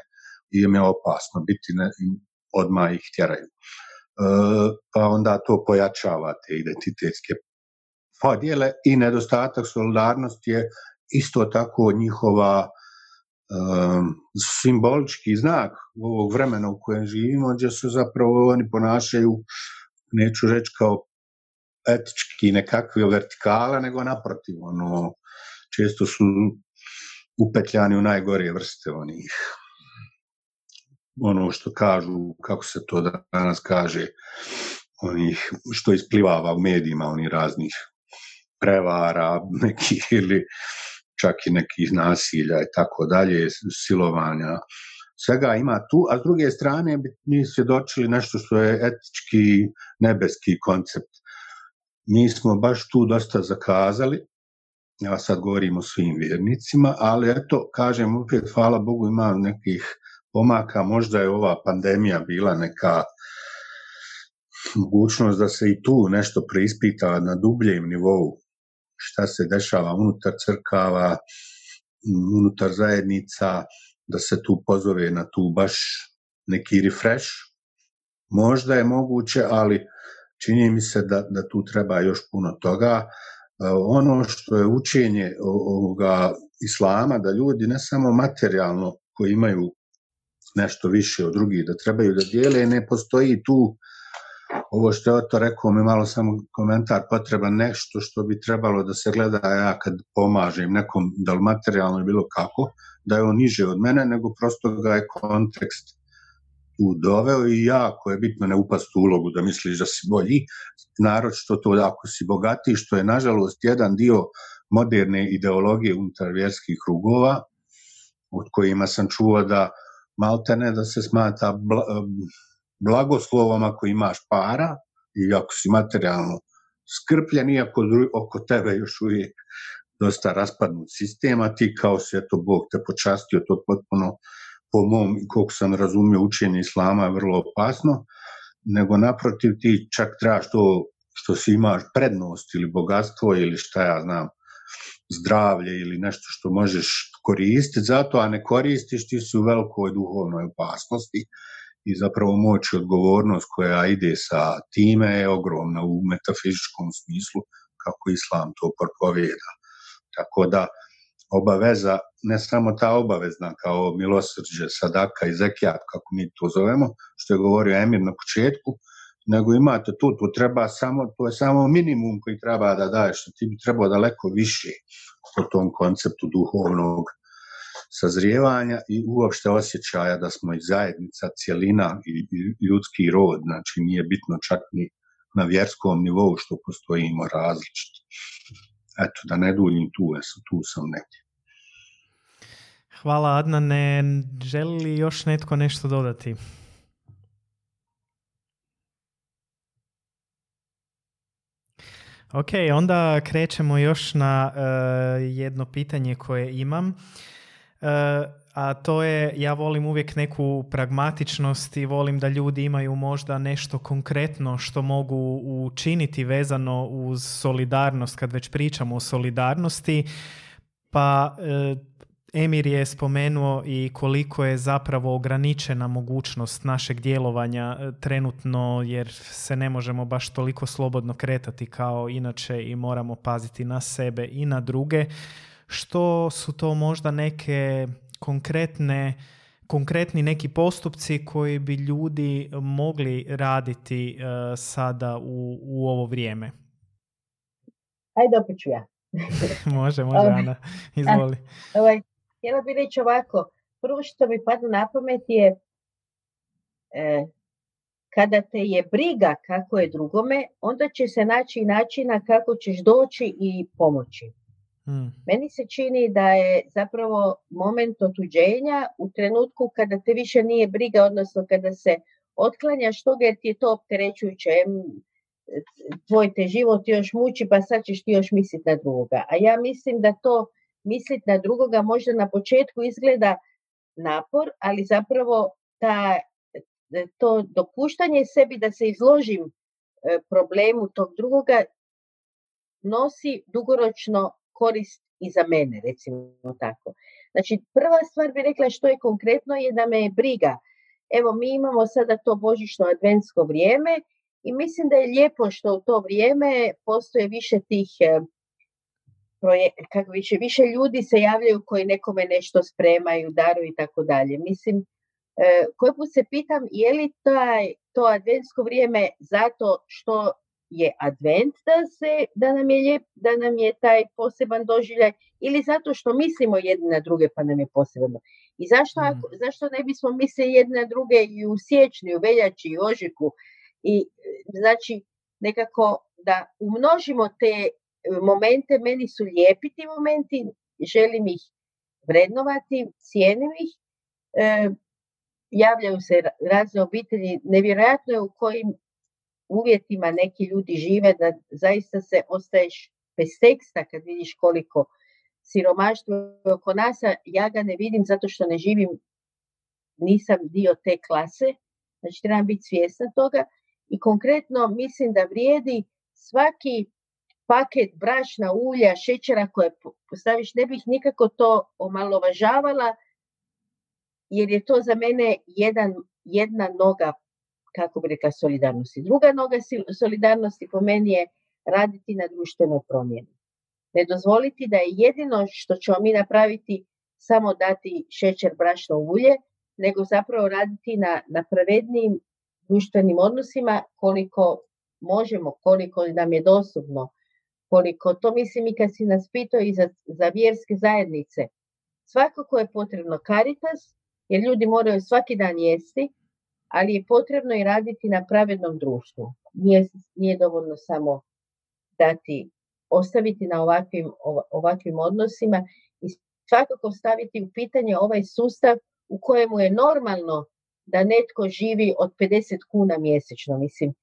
im je opasno biti, ne, odmah ih tjeraju. E, pa onda to pojačava te identitetske podjele i nedostatak solidarnosti je isto tako njihova um, simbolički znak ovog vremena u kojem živimo, gdje se zapravo oni ponašaju, neću reći kao etički nekakve vertikale, nego naprotiv, ono, često su upetljani u najgorije vrste onih ono što kažu, kako se to danas kaže, onih što isplivava u medijima, onih raznih prevara, nekih ili čak i nekih nasilja i tako dalje, silovanja, svega ima tu, a s druge strane mi svjedočili nešto što je etički nebeski koncept. Mi smo baš tu dosta zakazali, ja sad govorim o svim vjernicima, ali eto, kažem opet, hvala Bogu, ima nekih pomaka, možda je ova pandemija bila neka mogućnost da se i tu nešto preispita na dubljem nivou šta se dešava unutar crkava, unutar zajednica, da se tu pozove na tu baš neki refresh. Možda je moguće, ali čini mi se da, da tu treba još puno toga. Ono što je učenje ovoga islama, da ljudi ne samo materijalno koji imaju nešto više od drugih, da trebaju da dijele, ne postoji tu ovo što je Oto rekao mi malo samo komentar potreba nešto što bi trebalo da se gleda ja kad pomažem nekom da li materijalno je bilo kako da je on niže od mene nego prosto ga je kontekst tu doveo i jako je bitno ne upast u ulogu da misliš da si bolji narod što to ako si bogati što je nažalost jedan dio moderne ideologije unutar vjerskih krugova od kojima sam čuo da maltene da se smata blagoslovom ako imaš para i ako si materijalno skrpljen, iako oko tebe još uvijek dosta raspadnut sistem, a ti kao se eto Bog te počastio, to potpuno po mom, koliko sam razumio, učenje Islama je vrlo opasno, nego naprotiv ti čak trebaš to što si imaš prednost ili bogatstvo ili šta ja znam, zdravlje ili nešto što možeš koristiti zato, a ne koristiš, ti si u velikoj duhovnoj opasnosti i zapravo moć i odgovornost koja ide sa time je ogromna u metafizičkom smislu kako islam to propovijeda. Tako da obaveza, ne samo ta obavezna kao milosrđe, sadaka i zekijat, kako mi to zovemo, što je govorio Emir na početku, nego imate tu, tu treba samo, to je samo minimum koji treba da daješ, ti bi trebao daleko više po tom konceptu duhovnog sazrijevanja i uopšte osjećaja da smo i zajednica, cijelina i, ljudski rod, znači nije bitno čak ni na vjerskom nivou što postojimo različito. Eto, da ne duljim tu, tu sam negdje. Hvala Adnane. Želi li još netko nešto dodati? Ok, onda krećemo još na uh, jedno pitanje koje imam. E, a to je, ja volim uvijek neku pragmatičnost i volim da ljudi imaju možda nešto konkretno što mogu učiniti vezano uz solidarnost, kad već pričamo o solidarnosti. Pa e, Emir je spomenuo i koliko je zapravo ograničena mogućnost našeg djelovanja e, trenutno jer se ne možemo baš toliko slobodno kretati kao inače i moramo paziti na sebe i na druge što su to možda neke konkretne konkretni neki postupci koji bi ljudi mogli raditi uh, sada u, u ovo vrijeme? Ajde, opet ću ja. može, može, Ana. Izvoli. Ovaj, htjela bih reći ovako. Prvo što mi padne na pamet je e, kada te je briga kako je drugome, onda će se naći načina kako ćeš doći i pomoći. Hmm. Meni se čini da je zapravo moment otuđenja u trenutku kada te više nije briga, odnosno kada se otklanjaš toga jer ti je to opterećujuće, tvoj te život još muči pa sad ćeš ti još misliti na drugoga. A ja mislim da to misliti na drugoga možda na početku izgleda napor, ali zapravo ta, to dopuštanje sebi da se izložim e, problemu tog drugoga nosi dugoročno korist i za mene, recimo tako. Znači, prva stvar bi rekla što je konkretno je da me je briga. Evo, mi imamo sada to božično adventsko vrijeme i mislim da je lijepo što u to vrijeme postoje više tih eh, kako više, više ljudi se javljaju koji nekome nešto spremaju, daruju i tako dalje. Mislim, eh, koji put se pitam je li taj, to adventsko vrijeme zato što je advent da, se, da, nam je lijep, da nam je taj poseban doživljaj ili zato što mislimo jedni na druge pa nam je posebno. I zašto, mm. ako, zašto ne bismo mislili jedne na druge i u siječnju, u veljači, i ožiku i znači nekako da umnožimo te e, momente, meni su lijepi ti momenti, želim ih vrednovati, cijenim ih, e, javljaju se razne obitelji, nevjerojatno je u kojim uvjetima neki ljudi žive da zaista se ostaješ bez teksta kad vidiš koliko siromaštvo oko nas, ja ga ne vidim zato što ne živim, nisam dio te klase, znači trebam biti svjesna toga i konkretno mislim da vrijedi svaki paket brašna, ulja, šećera koje postaviš, ne bih nikako to omalovažavala, jer je to za mene jedan, jedna noga, kako bi rekla, solidarnosti. Druga noga solidarnosti po meni je raditi na društvenoj promjeni. Ne dozvoliti da je jedino što ćemo mi napraviti samo dati šećer, brašno, ulje, nego zapravo raditi na, na pravednijim društvenim odnosima koliko možemo, koliko nam je dostupno, koliko to mislim i kad si nas pitao i za, za vjerske zajednice. Svakako je potrebno karitas, jer ljudi moraju svaki dan jesti, ali je potrebno i raditi na pravednom društvu. Nije, nije dovoljno samo dati, ostaviti na ovakvim, ovakvim odnosima i svakako staviti u pitanje ovaj sustav u kojemu je normalno da netko živi od 50 kuna mjesečno. Mislim,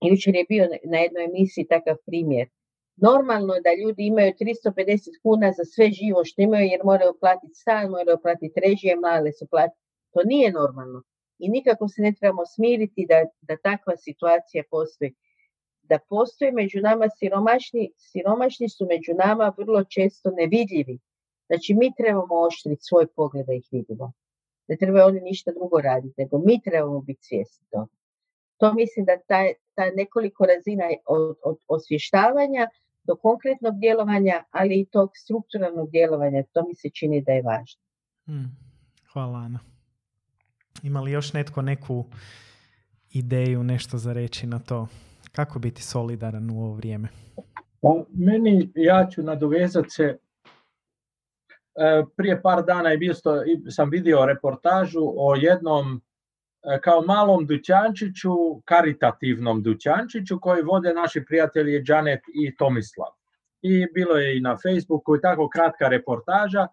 jučer je bio na jednoj emisiji takav primjer. Normalno je da ljudi imaju 350 kuna za sve živo što imaju jer moraju platiti stan, moraju platiti režije, male su platiti. To nije normalno. I nikako se ne trebamo smiriti da, da takva situacija postoji. Da postoji među nama siromašni, siromašni su među nama vrlo često nevidljivi. Znači mi trebamo oštriti svoj pogled da ih vidimo. Ne trebaju oni ništa drugo raditi, nego mi trebamo biti svjesni toga. To mislim da taj, taj nekoliko razina od, od osvještavanja do konkretnog djelovanja, ali i tog strukturalnog djelovanja, to mi se čini da je važno. Hmm. Hvala Ana. Ima li još netko neku ideju, nešto za reći na to? Kako biti solidaran u ovo vrijeme? Pa, meni, ja ću nadovezati se, e, prije par dana je bio sam vidio reportažu o jednom kao malom dućančiću, karitativnom dućančiću koji vode naši prijatelji Janet i Tomislav. I bilo je i na Facebooku i tako kratka reportaža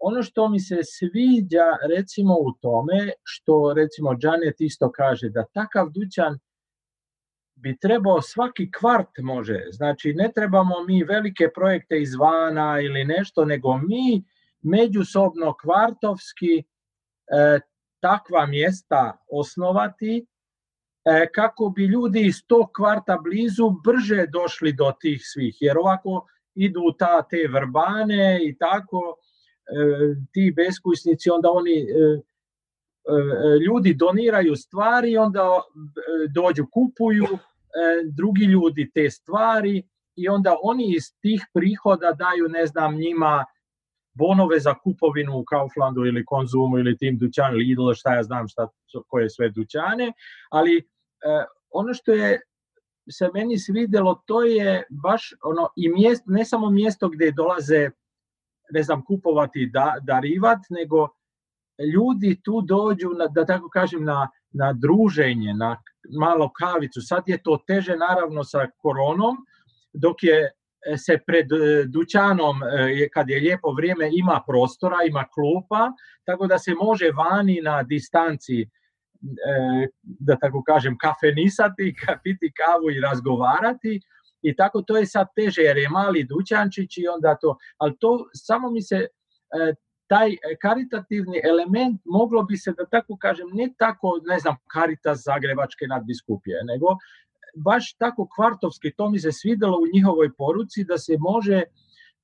ono što mi se sviđa recimo u tome, što recimo Janet isto kaže, da takav dućan bi trebao svaki kvart može, znači ne trebamo mi velike projekte izvana ili nešto, nego mi međusobno kvartovski e, takva mjesta osnovati e, kako bi ljudi iz tog kvarta blizu brže došli do tih svih, jer ovako idu ta te vrbane i tako, E, ti beskućnici, onda oni e, ljudi doniraju stvari, onda dođu, kupuju drugi ljudi te stvari i onda oni iz tih prihoda daju, ne znam, njima bonove za kupovinu u Kauflandu ili Konzumu ili tim dućanu Lidl, šta ja znam šta, koje sve dućane, ali ono što je se meni svidjelo, to je baš ono i mjesto, ne samo mjesto gdje dolaze ne znam, kupovati, da, darivat, nego ljudi tu dođu, na, da tako kažem, na, na druženje, na malo kavicu. Sad je to teže naravno sa koronom, dok je e, se pred e, dućanom, e, kad je lijepo vrijeme, ima prostora, ima klupa, tako da se može vani na distanci, da tako kažem, kafenisati, piti kavu i razgovarati, i tako to je sad teže jer je mali dućančić i onda to, ali to samo mi se e, taj karitativni element moglo bi se da tako kažem ne tako ne znam Karitas Zagrebačke nadbiskupije nego baš tako kvartovski to mi se svidjelo u njihovoj poruci da se može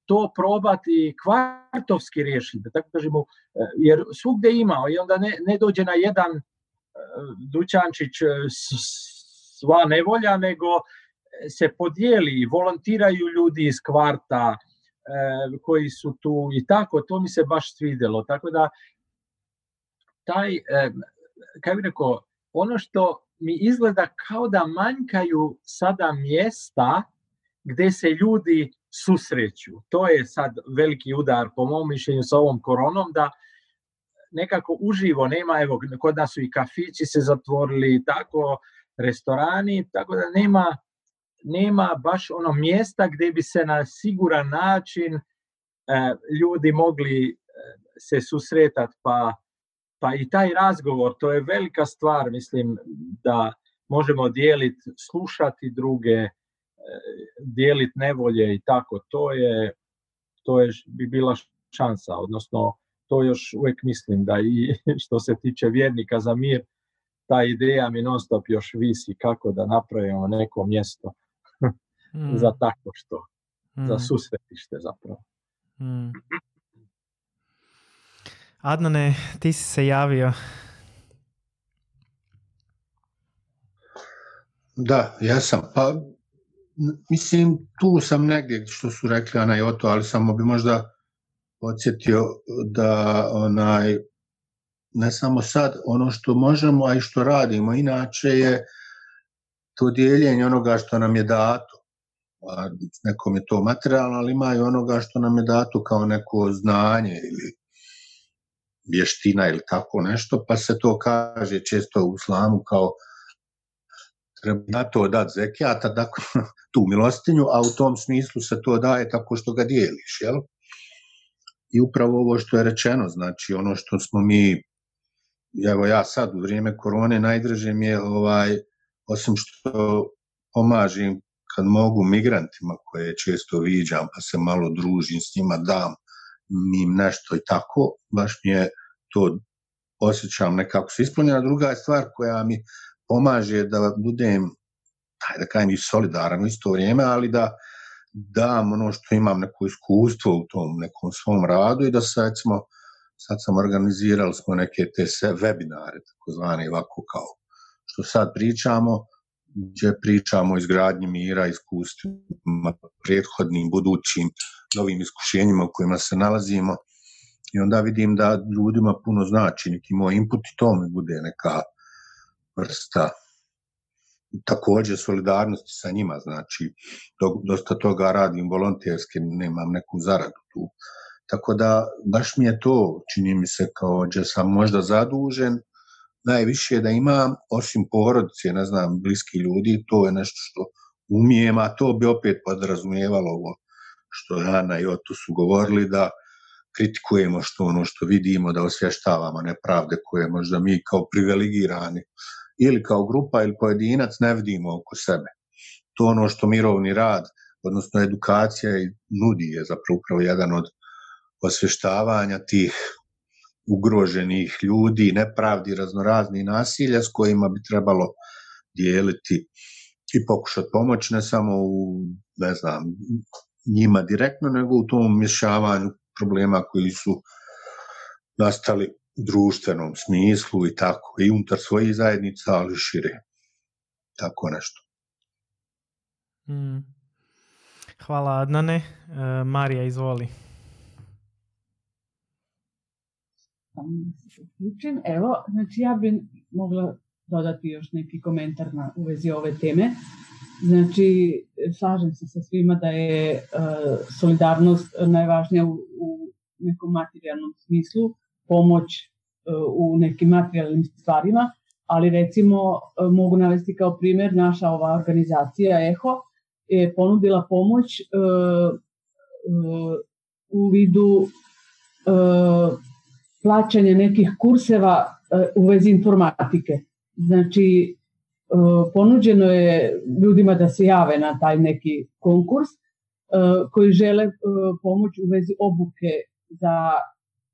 to probati kvartovski riješiti, da tako kažemo, e, jer svugdje ima i onda ne, ne dođe na jedan e, dućančić sva nevolja, nego se podijeli volontiraju ljudi iz kvarta e, koji su tu i tako, to mi se baš svidjelo. Tako da taj, e, kaj bi rekao, ono što mi izgleda kao da manjkaju sada mjesta gdje se ljudi susreću. To je sad veliki udar po mom mišljenju s ovom koronom da nekako uživo nema, evo kod nas su i kafići se zatvorili tako, restorani, tako da nema, nema baš ono mjesta gdje bi se na siguran način e, ljudi mogli e, se susretati pa pa i taj razgovor, to je velika stvar, mislim, da možemo dijeliti, slušati druge, e, dijeliti nevolje i tako, to je, to je bi bila šansa, odnosno to još uvijek mislim da i što se tiče vjernika za mir, ta ideja mi non stop još visi kako da napravimo neko mjesto mm. za tako što, za mm. susretište zapravo. Mm. Adnane, ti si se javio. Da, ja sam. Pa, mislim, tu sam negdje što su rekli Ana i Oto, ali samo bi možda podsjetio da onaj, ne samo sad, ono što možemo, a i što radimo, inače je to dijeljenje onoga što nam je dato. A nekom je to materijalno, ali ima i onoga što nam je dato kao neko znanje ili vještina ili tako nešto, pa se to kaže često u islamu kao treba na to dati zekijata, dakle, tu milostinju, a u tom smislu se to daje tako što ga dijeliš, jel? I upravo ovo što je rečeno, znači ono što smo mi, evo ja sad u vrijeme korone najdraže mi je ovaj, osim što pomažem kad mogu migrantima koje često viđam pa se malo družim s njima, dam im nešto i tako, baš mi je to osjećam nekako se ispunjena. Druga stvar koja mi pomaže da budem, da kažem i solidaran u isto vrijeme, ali da dam ono što imam neko iskustvo u tom nekom svom radu i da se recimo sad sam organizirali smo neke te sve webinare, takozvane ovako kao što sad pričamo, gdje pričamo o izgradnji mira, iskustvima, prethodnim, budućim, novim iskušenjima u kojima se nalazimo i onda vidim da ljudima puno znači neki moj input i to mi bude neka vrsta također solidarnosti sa njima, znači dosta toga radim volonterski, nemam neku zaradu tu. Tako da baš mi je to, čini mi se kao da sam možda zadužen, najviše da imam, osim porodice, ne znam, bliski ljudi, to je nešto što umijem, a to bi opet podrazumijevalo ovo što Ana i Oto su govorili, da kritikujemo što ono što vidimo, da osvještavamo nepravde koje možda mi kao privilegirani ili kao grupa ili pojedinac ne vidimo oko sebe. To ono što mirovni rad, odnosno edukacija i nudi je zapravo upravo jedan od osvještavanja tih ugroženih ljudi, nepravdi, raznorazni nasilja s kojima bi trebalo dijeliti i pokušati pomoći ne samo u, ne znam, njima direktno, nego u tom mješavanju problema koji su nastali u društvenom smislu i tako, i unutar svojih zajednica, ali šire. Tako nešto. Mm. Hvala Adnane. E, Marija, izvoli. Evo, znači ja bih mogla dodati još neki komentar na, u vezi ove teme. Znači, slažem se sa svima da je e, solidarnost najvažnija u, nekom materijalnom smislu, pomoć e, u nekim materijalnim stvarima, ali recimo e, mogu navesti kao primjer naša ova organizacija EHO je ponudila pomoć u vidu plaćanja nekih kurseva u vezi informatike. Znači, E, ponuđeno je ljudima da se jave na taj neki konkurs e, koji žele e, pomoć u vezi obuke za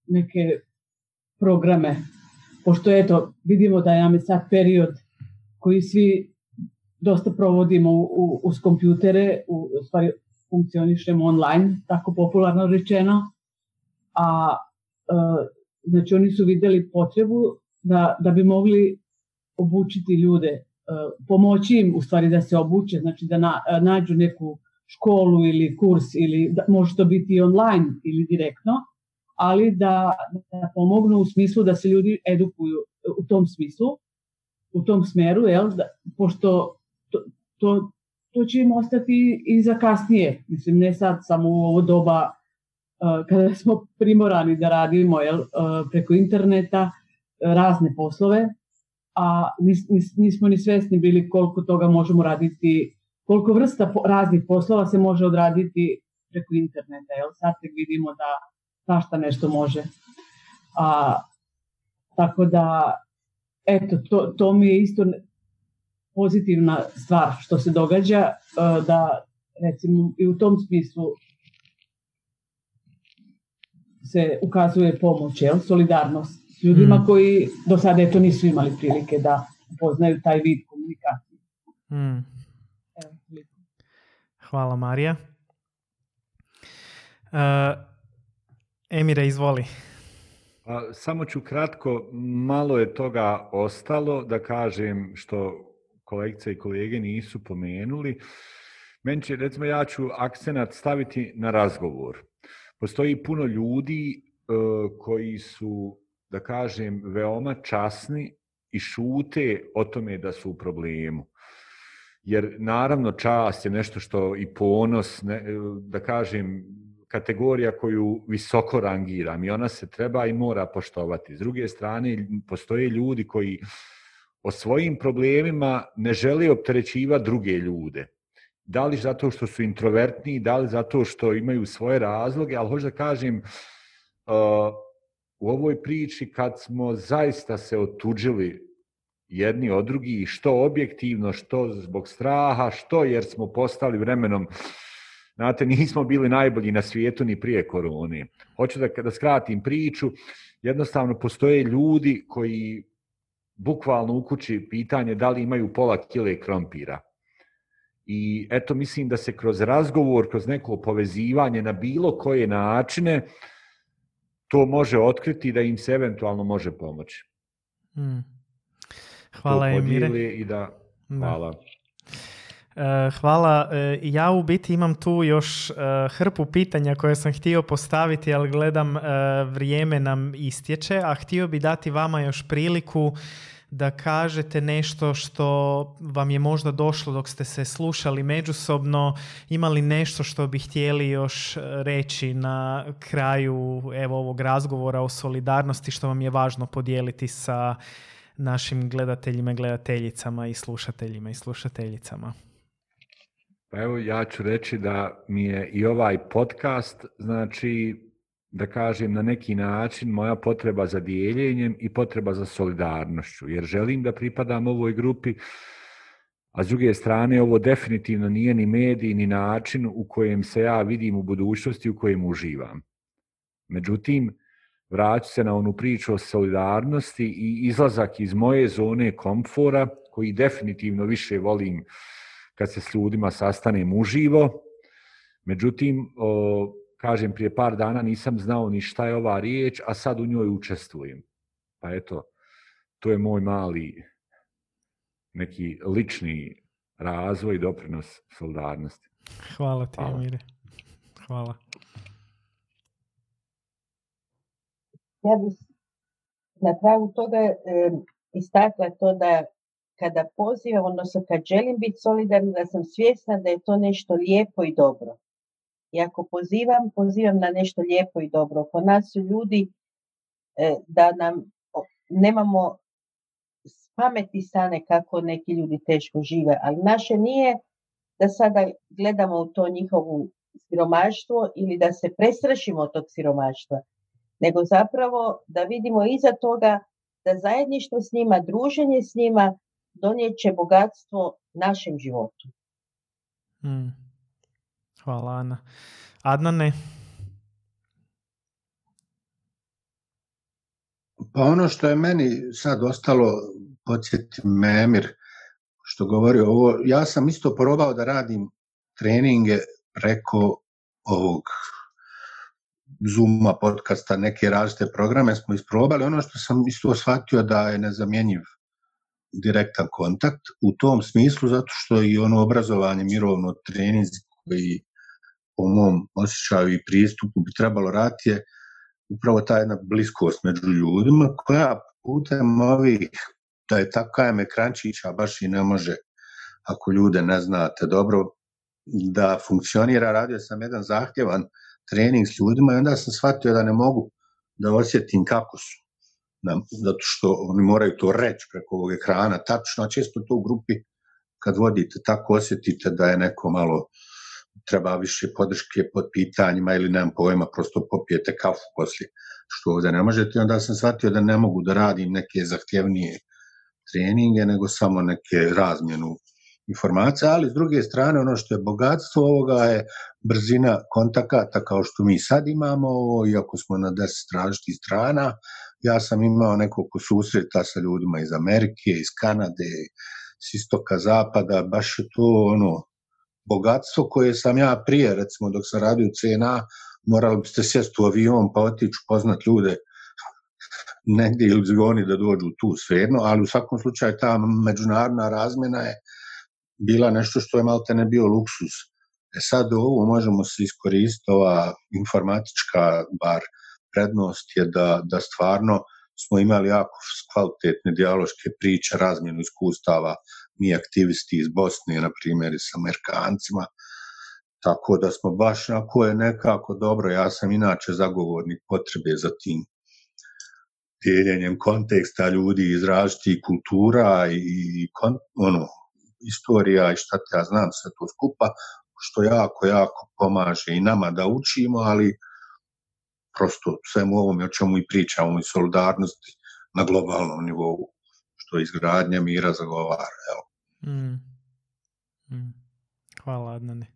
neke programe. Pošto eto, vidimo da je sad period koji svi dosta provodimo uz kompjutere, u stvari funkcionišemo online, tako popularno rečeno, a znači oni su vidjeli potrebu da, da bi mogli obučiti ljude E, pomoći im u stvari da se obuče, znači da e, nađu neku školu ili kurs ili da, može to biti online ili direktno, ali da, da pomognu u smislu da se ljudi edukuju u tom smislu. u tom smeru, jel, da, pošto to, to, to će im ostati i za kasnije. Mislim, ne sad samo u ovo doba kada smo primorani da radimo jel, uh, preko interneta uh, razne poslove, a nis, nis, nismo ni svesni bili koliko toga možemo raditi, koliko vrsta raznih poslova se može odraditi preko interneta. Jel? Sad tek vidimo da svašta nešto može. A, tako da, eto, to, to mi je isto pozitivna stvar što se događa, da recimo i u tom smislu se ukazuje pomoć, jel? solidarnost s ljudima mm. koji do sada eto nisu imali prilike da poznaju taj vid komunikacije. Mm. Evo, Hvala Marija. Uh, Emire, izvoli. Pa, samo ću kratko, malo je toga ostalo da kažem što kolegice i kolege nisu pomenuli. Meni će, recimo, ja ću akcenat staviti na razgovor. Postoji puno ljudi uh, koji su, da kažem, veoma časni i šute o tome da su u problemu. Jer naravno čast je nešto što i ponos, ne, da kažem, kategorija koju visoko rangiram i ona se treba i mora poštovati. S druge strane, postoje ljudi koji o svojim problemima ne žele opterećivati druge ljude. Da li zato što su introvertni, da li zato što imaju svoje razloge, ali hoću da kažem, u ovoj priči kad smo zaista se otuđili jedni od drugih, što objektivno, što zbog straha, što jer smo postali vremenom Znate, nismo bili najbolji na svijetu ni prije korone. Hoću da, da skratim priču, jednostavno postoje ljudi koji bukvalno u kući pitanje da li imaju pola kile krompira. I eto, mislim da se kroz razgovor, kroz neko povezivanje na bilo koje načine, to može otkriti da im se eventualno može pomoći. Hmm. Hvala, Emire. I da, hvala. Da. Eh, hvala. Eh, ja u biti imam tu još eh, hrpu pitanja koje sam htio postaviti, ali gledam vrijeme nam istječe, a htio bi dati vama još priliku da kažete nešto što vam je možda došlo dok ste se slušali međusobno, imali nešto što bi htjeli još reći na kraju evo ovog razgovora o solidarnosti što vam je važno podijeliti sa našim gledateljima, gledateljicama i slušateljima i slušateljicama. Pa evo ja ću reći da mi je i ovaj podcast, znači da kažem na neki način moja potreba za dijeljenjem i potreba za solidarnošću, jer želim da pripadam ovoj grupi, a s druge strane ovo definitivno nije ni medij ni način u kojem se ja vidim u budućnosti u kojem uživam. Međutim, vraću se na onu priču o solidarnosti i izlazak iz moje zone komfora, koji definitivno više volim kad se s ljudima sastanem uživo. Međutim, o, kažem, prije par dana nisam znao ni šta je ova riječ, a sad u njoj učestvujem. Pa eto, to je moj mali neki lični razvoj i doprinos solidarnosti. Hvala ti, Hvala. Amire. Hvala. Ja bih na pravu toga e, istakla to da kada pozivam, odnosno kad želim biti solidarna, da sam svjesna da je to nešto lijepo i dobro. I ako pozivam, pozivam na nešto lijepo i dobro. Oko nas su ljudi e, da nam nemamo pameti stane kako neki ljudi teško žive, ali naše nije da sada gledamo u to njihovu siromaštvo ili da se prestrašimo od tog siromaštva, nego zapravo da vidimo iza toga da zajedništvo s njima, druženje s njima donijet će bogatstvo našem životu. Hmm. Hvala Ana. Adnane? Pa ono što je meni sad ostalo, podsjeti Memir, što govori ovo, ja sam isto probao da radim treninge preko ovog Zuma podcasta, neke različite programe smo isprobali. Ono što sam isto shvatio da je nezamjenjiv direktan kontakt u tom smislu zato što i ono obrazovanje mirovno treninzi koji po mom osjećaju i pristupu bi trebalo raditi je upravo ta jedna bliskost među ljudima koja putem ovih da je tako kajem ekrančića baš i ne može, ako ljude ne znate dobro, da funkcionira. Radio sam jedan zahtjevan trening s ljudima i onda sam shvatio da ne mogu da osjetim kako su. zato što oni moraju to reći preko ovog ekrana tačno, a često to u grupi kad vodite tako osjetite da je neko malo treba više podrške pod pitanjima ili nemam pojma, prosto popijete kafu poslije, što ovdje ne možete. onda sam shvatio da ne mogu da radim neke zahtjevnije treninge, nego samo neke razmjenu informacija, ali s druge strane ono što je bogatstvo ovoga je brzina kontakata kao što mi sad imamo, iako smo na deset različitih strana, ja sam imao nekoliko susreta sa ljudima iz Amerike, iz Kanade, s istoka zapada, baš je to ono bogatstvo koje sam ja prije, recimo dok sam radio u CNA, morali biste sjesti u avion pa otići poznat ljude negdje ili zvoni da dođu tu svejedno, ali u svakom slučaju ta međunarodna razmjena je bila nešto što je malte ne bio luksus. E sad ovo možemo se iskoristiti, ova informatička bar prednost je da, da stvarno smo imali jako kvalitetne dijaloške priče, razmjenu iskustava, mi aktivisti iz Bosne, na primjer, sa Amerikancima, tako da smo baš na koje nekako dobro, ja sam inače zagovornik potrebe za tim dijeljenjem konteksta ljudi iz različitih kultura i ono, istorija i šta te ja znam sve to skupa, što jako, jako pomaže i nama da učimo, ali prosto svemu ovome o čemu i pričamo i solidarnosti na globalnom nivou, što izgradnja mira zagovara. Evo. Mm. Mm. Hvala Adnane.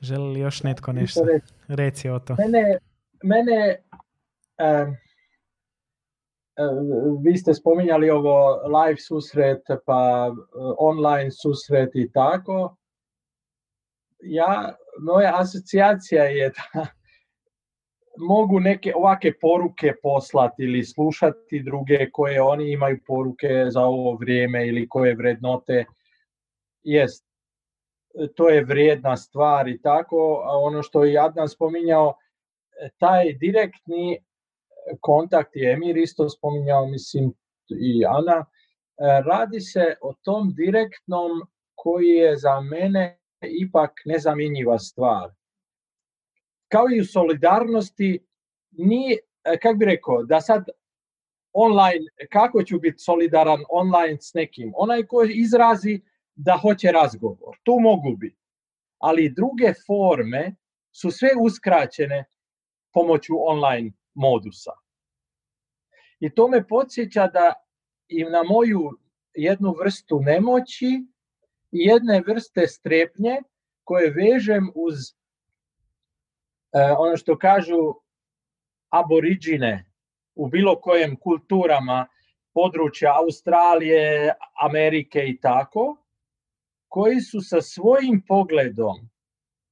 Želi li još netko nešto? Reci o to. Mene, mene vi ste spominjali ovo live susret, pa e, online susret i tako. Ja, moja asocijacija je da mogu neke ovake poruke poslati ili slušati druge koje oni imaju poruke za ovo vrijeme ili koje vrednote. Jest to je vrijedna stvar i tako, a ono što je Adnan spominjao, taj direktni kontakt i Emir isto spominjao, mislim i Ana, radi se o tom direktnom koji je za mene ipak nezamjenjiva stvar kao i u solidarnosti, ni, e, kako bi rekao, da sad online, kako ću biti solidaran online s nekim? Onaj koji izrazi da hoće razgovor, tu mogu biti. Ali druge forme su sve uskraćene pomoću online modusa. I to me podsjeća da i na moju jednu vrstu nemoći i jedne vrste strepnje koje vežem uz ono što kažu aboriđine u bilo kojem kulturama područja Australije, Amerike i tako, koji su sa svojim pogledom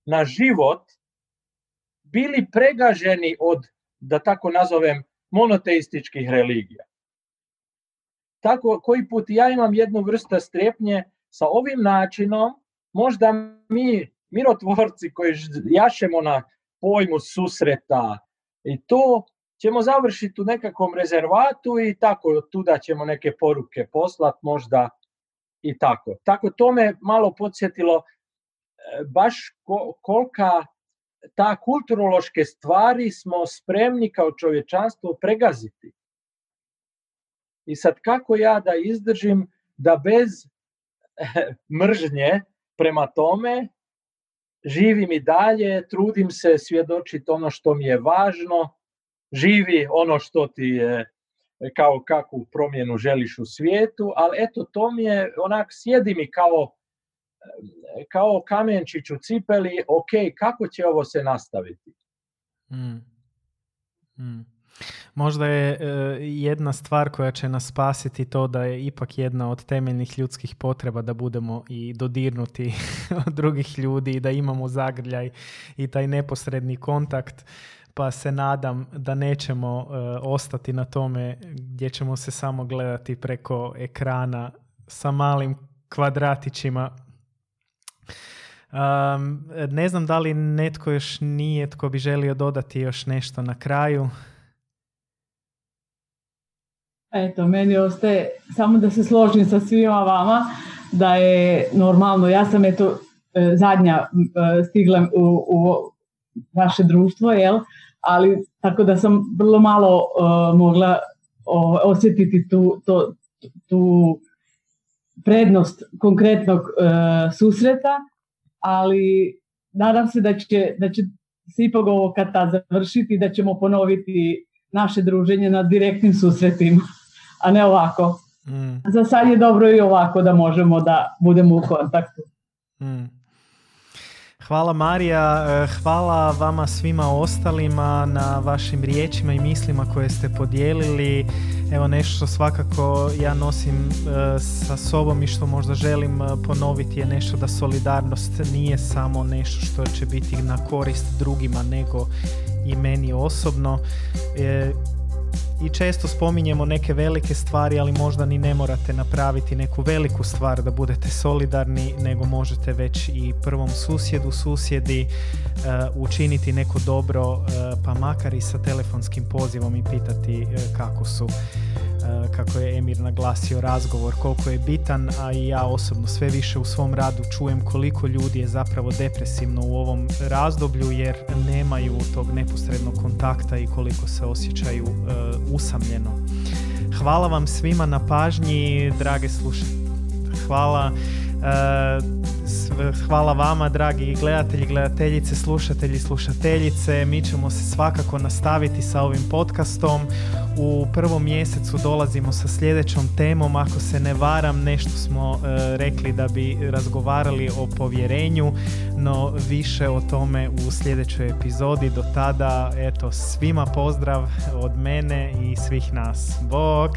na život bili pregaženi od, da tako nazovem, monoteističkih religija. Tako, koji put ja imam jednu vrstu strepnje sa ovim načinom, možda mi, mirotvorci koji jašemo na pojmu susreta i to ćemo završiti u nekakvom rezervatu i tako tuda ćemo neke poruke poslati možda i tako. Tako to me malo podsjetilo e, baš kolika ta kulturološke stvari smo spremni kao čovječanstvo pregaziti. I sad kako ja da izdržim da bez mržnje prema tome živim i dalje, trudim se svjedočiti ono što mi je važno, živi ono što ti je kao kakvu promjenu želiš u svijetu, ali eto to mi je onak sjedi mi kao kao kamenčić u cipeli, ok, kako će ovo se nastaviti? Mm. Mm. Možda je e, jedna stvar koja će nas spasiti to da je ipak jedna od temeljnih ljudskih potreba da budemo i dodirnuti od drugih ljudi i da imamo zagrljaj i taj neposredni kontakt pa se nadam da nećemo e, ostati na tome gdje ćemo se samo gledati preko ekrana sa malim kvadratićima. Um, ne znam da li netko još nije tko bi želio dodati još nešto na kraju Eto, meni ostaje samo da se složim sa svima vama, da je normalno, ja sam eto e, zadnja e, stigla u, u vaše društvo, jel? ali tako da sam vrlo malo uh, mogla uh, osjetiti tu, to, tu prednost konkretnog uh, susreta, ali nadam se da će, da će se ipak ovo kad završiti, da ćemo ponoviti naše druženje na direktnim susretima, a ne ovako. Mm. Za sad je dobro i ovako da možemo da budemo u kontaktu. Mm. Hvala Marija, e, hvala vama svima ostalima na vašim riječima i mislima koje ste podijelili. Evo nešto što svakako ja nosim e, sa sobom i što možda želim e, ponoviti je nešto da solidarnost nije samo nešto što će biti na korist drugima nego i meni osobno i često spominjemo neke velike stvari, ali možda ni ne morate napraviti neku veliku stvar da budete solidarni, nego možete već i prvom susjedu, susjedi uh, učiniti neko dobro, uh, pa makar i sa telefonskim pozivom i pitati uh, kako su. Kako je Emir naglasio razgovor koliko je bitan, a i ja osobno sve više u svom radu čujem koliko ljudi je zapravo depresivno u ovom razdoblju jer nemaju tog neposrednog kontakta i koliko se osjećaju usamljeno. Hvala vam svima na pažnji, drage slušatelji. Hvala hvala vama dragi gledatelji, gledateljice, slušatelji, slušateljice. Mi ćemo se svakako nastaviti sa ovim podcastom. U prvom mjesecu dolazimo sa sljedećom temom. Ako se ne varam, nešto smo e, rekli da bi razgovarali o povjerenju, no više o tome u sljedećoj epizodi. Do tada, eto, svima pozdrav od mene i svih nas. Bog!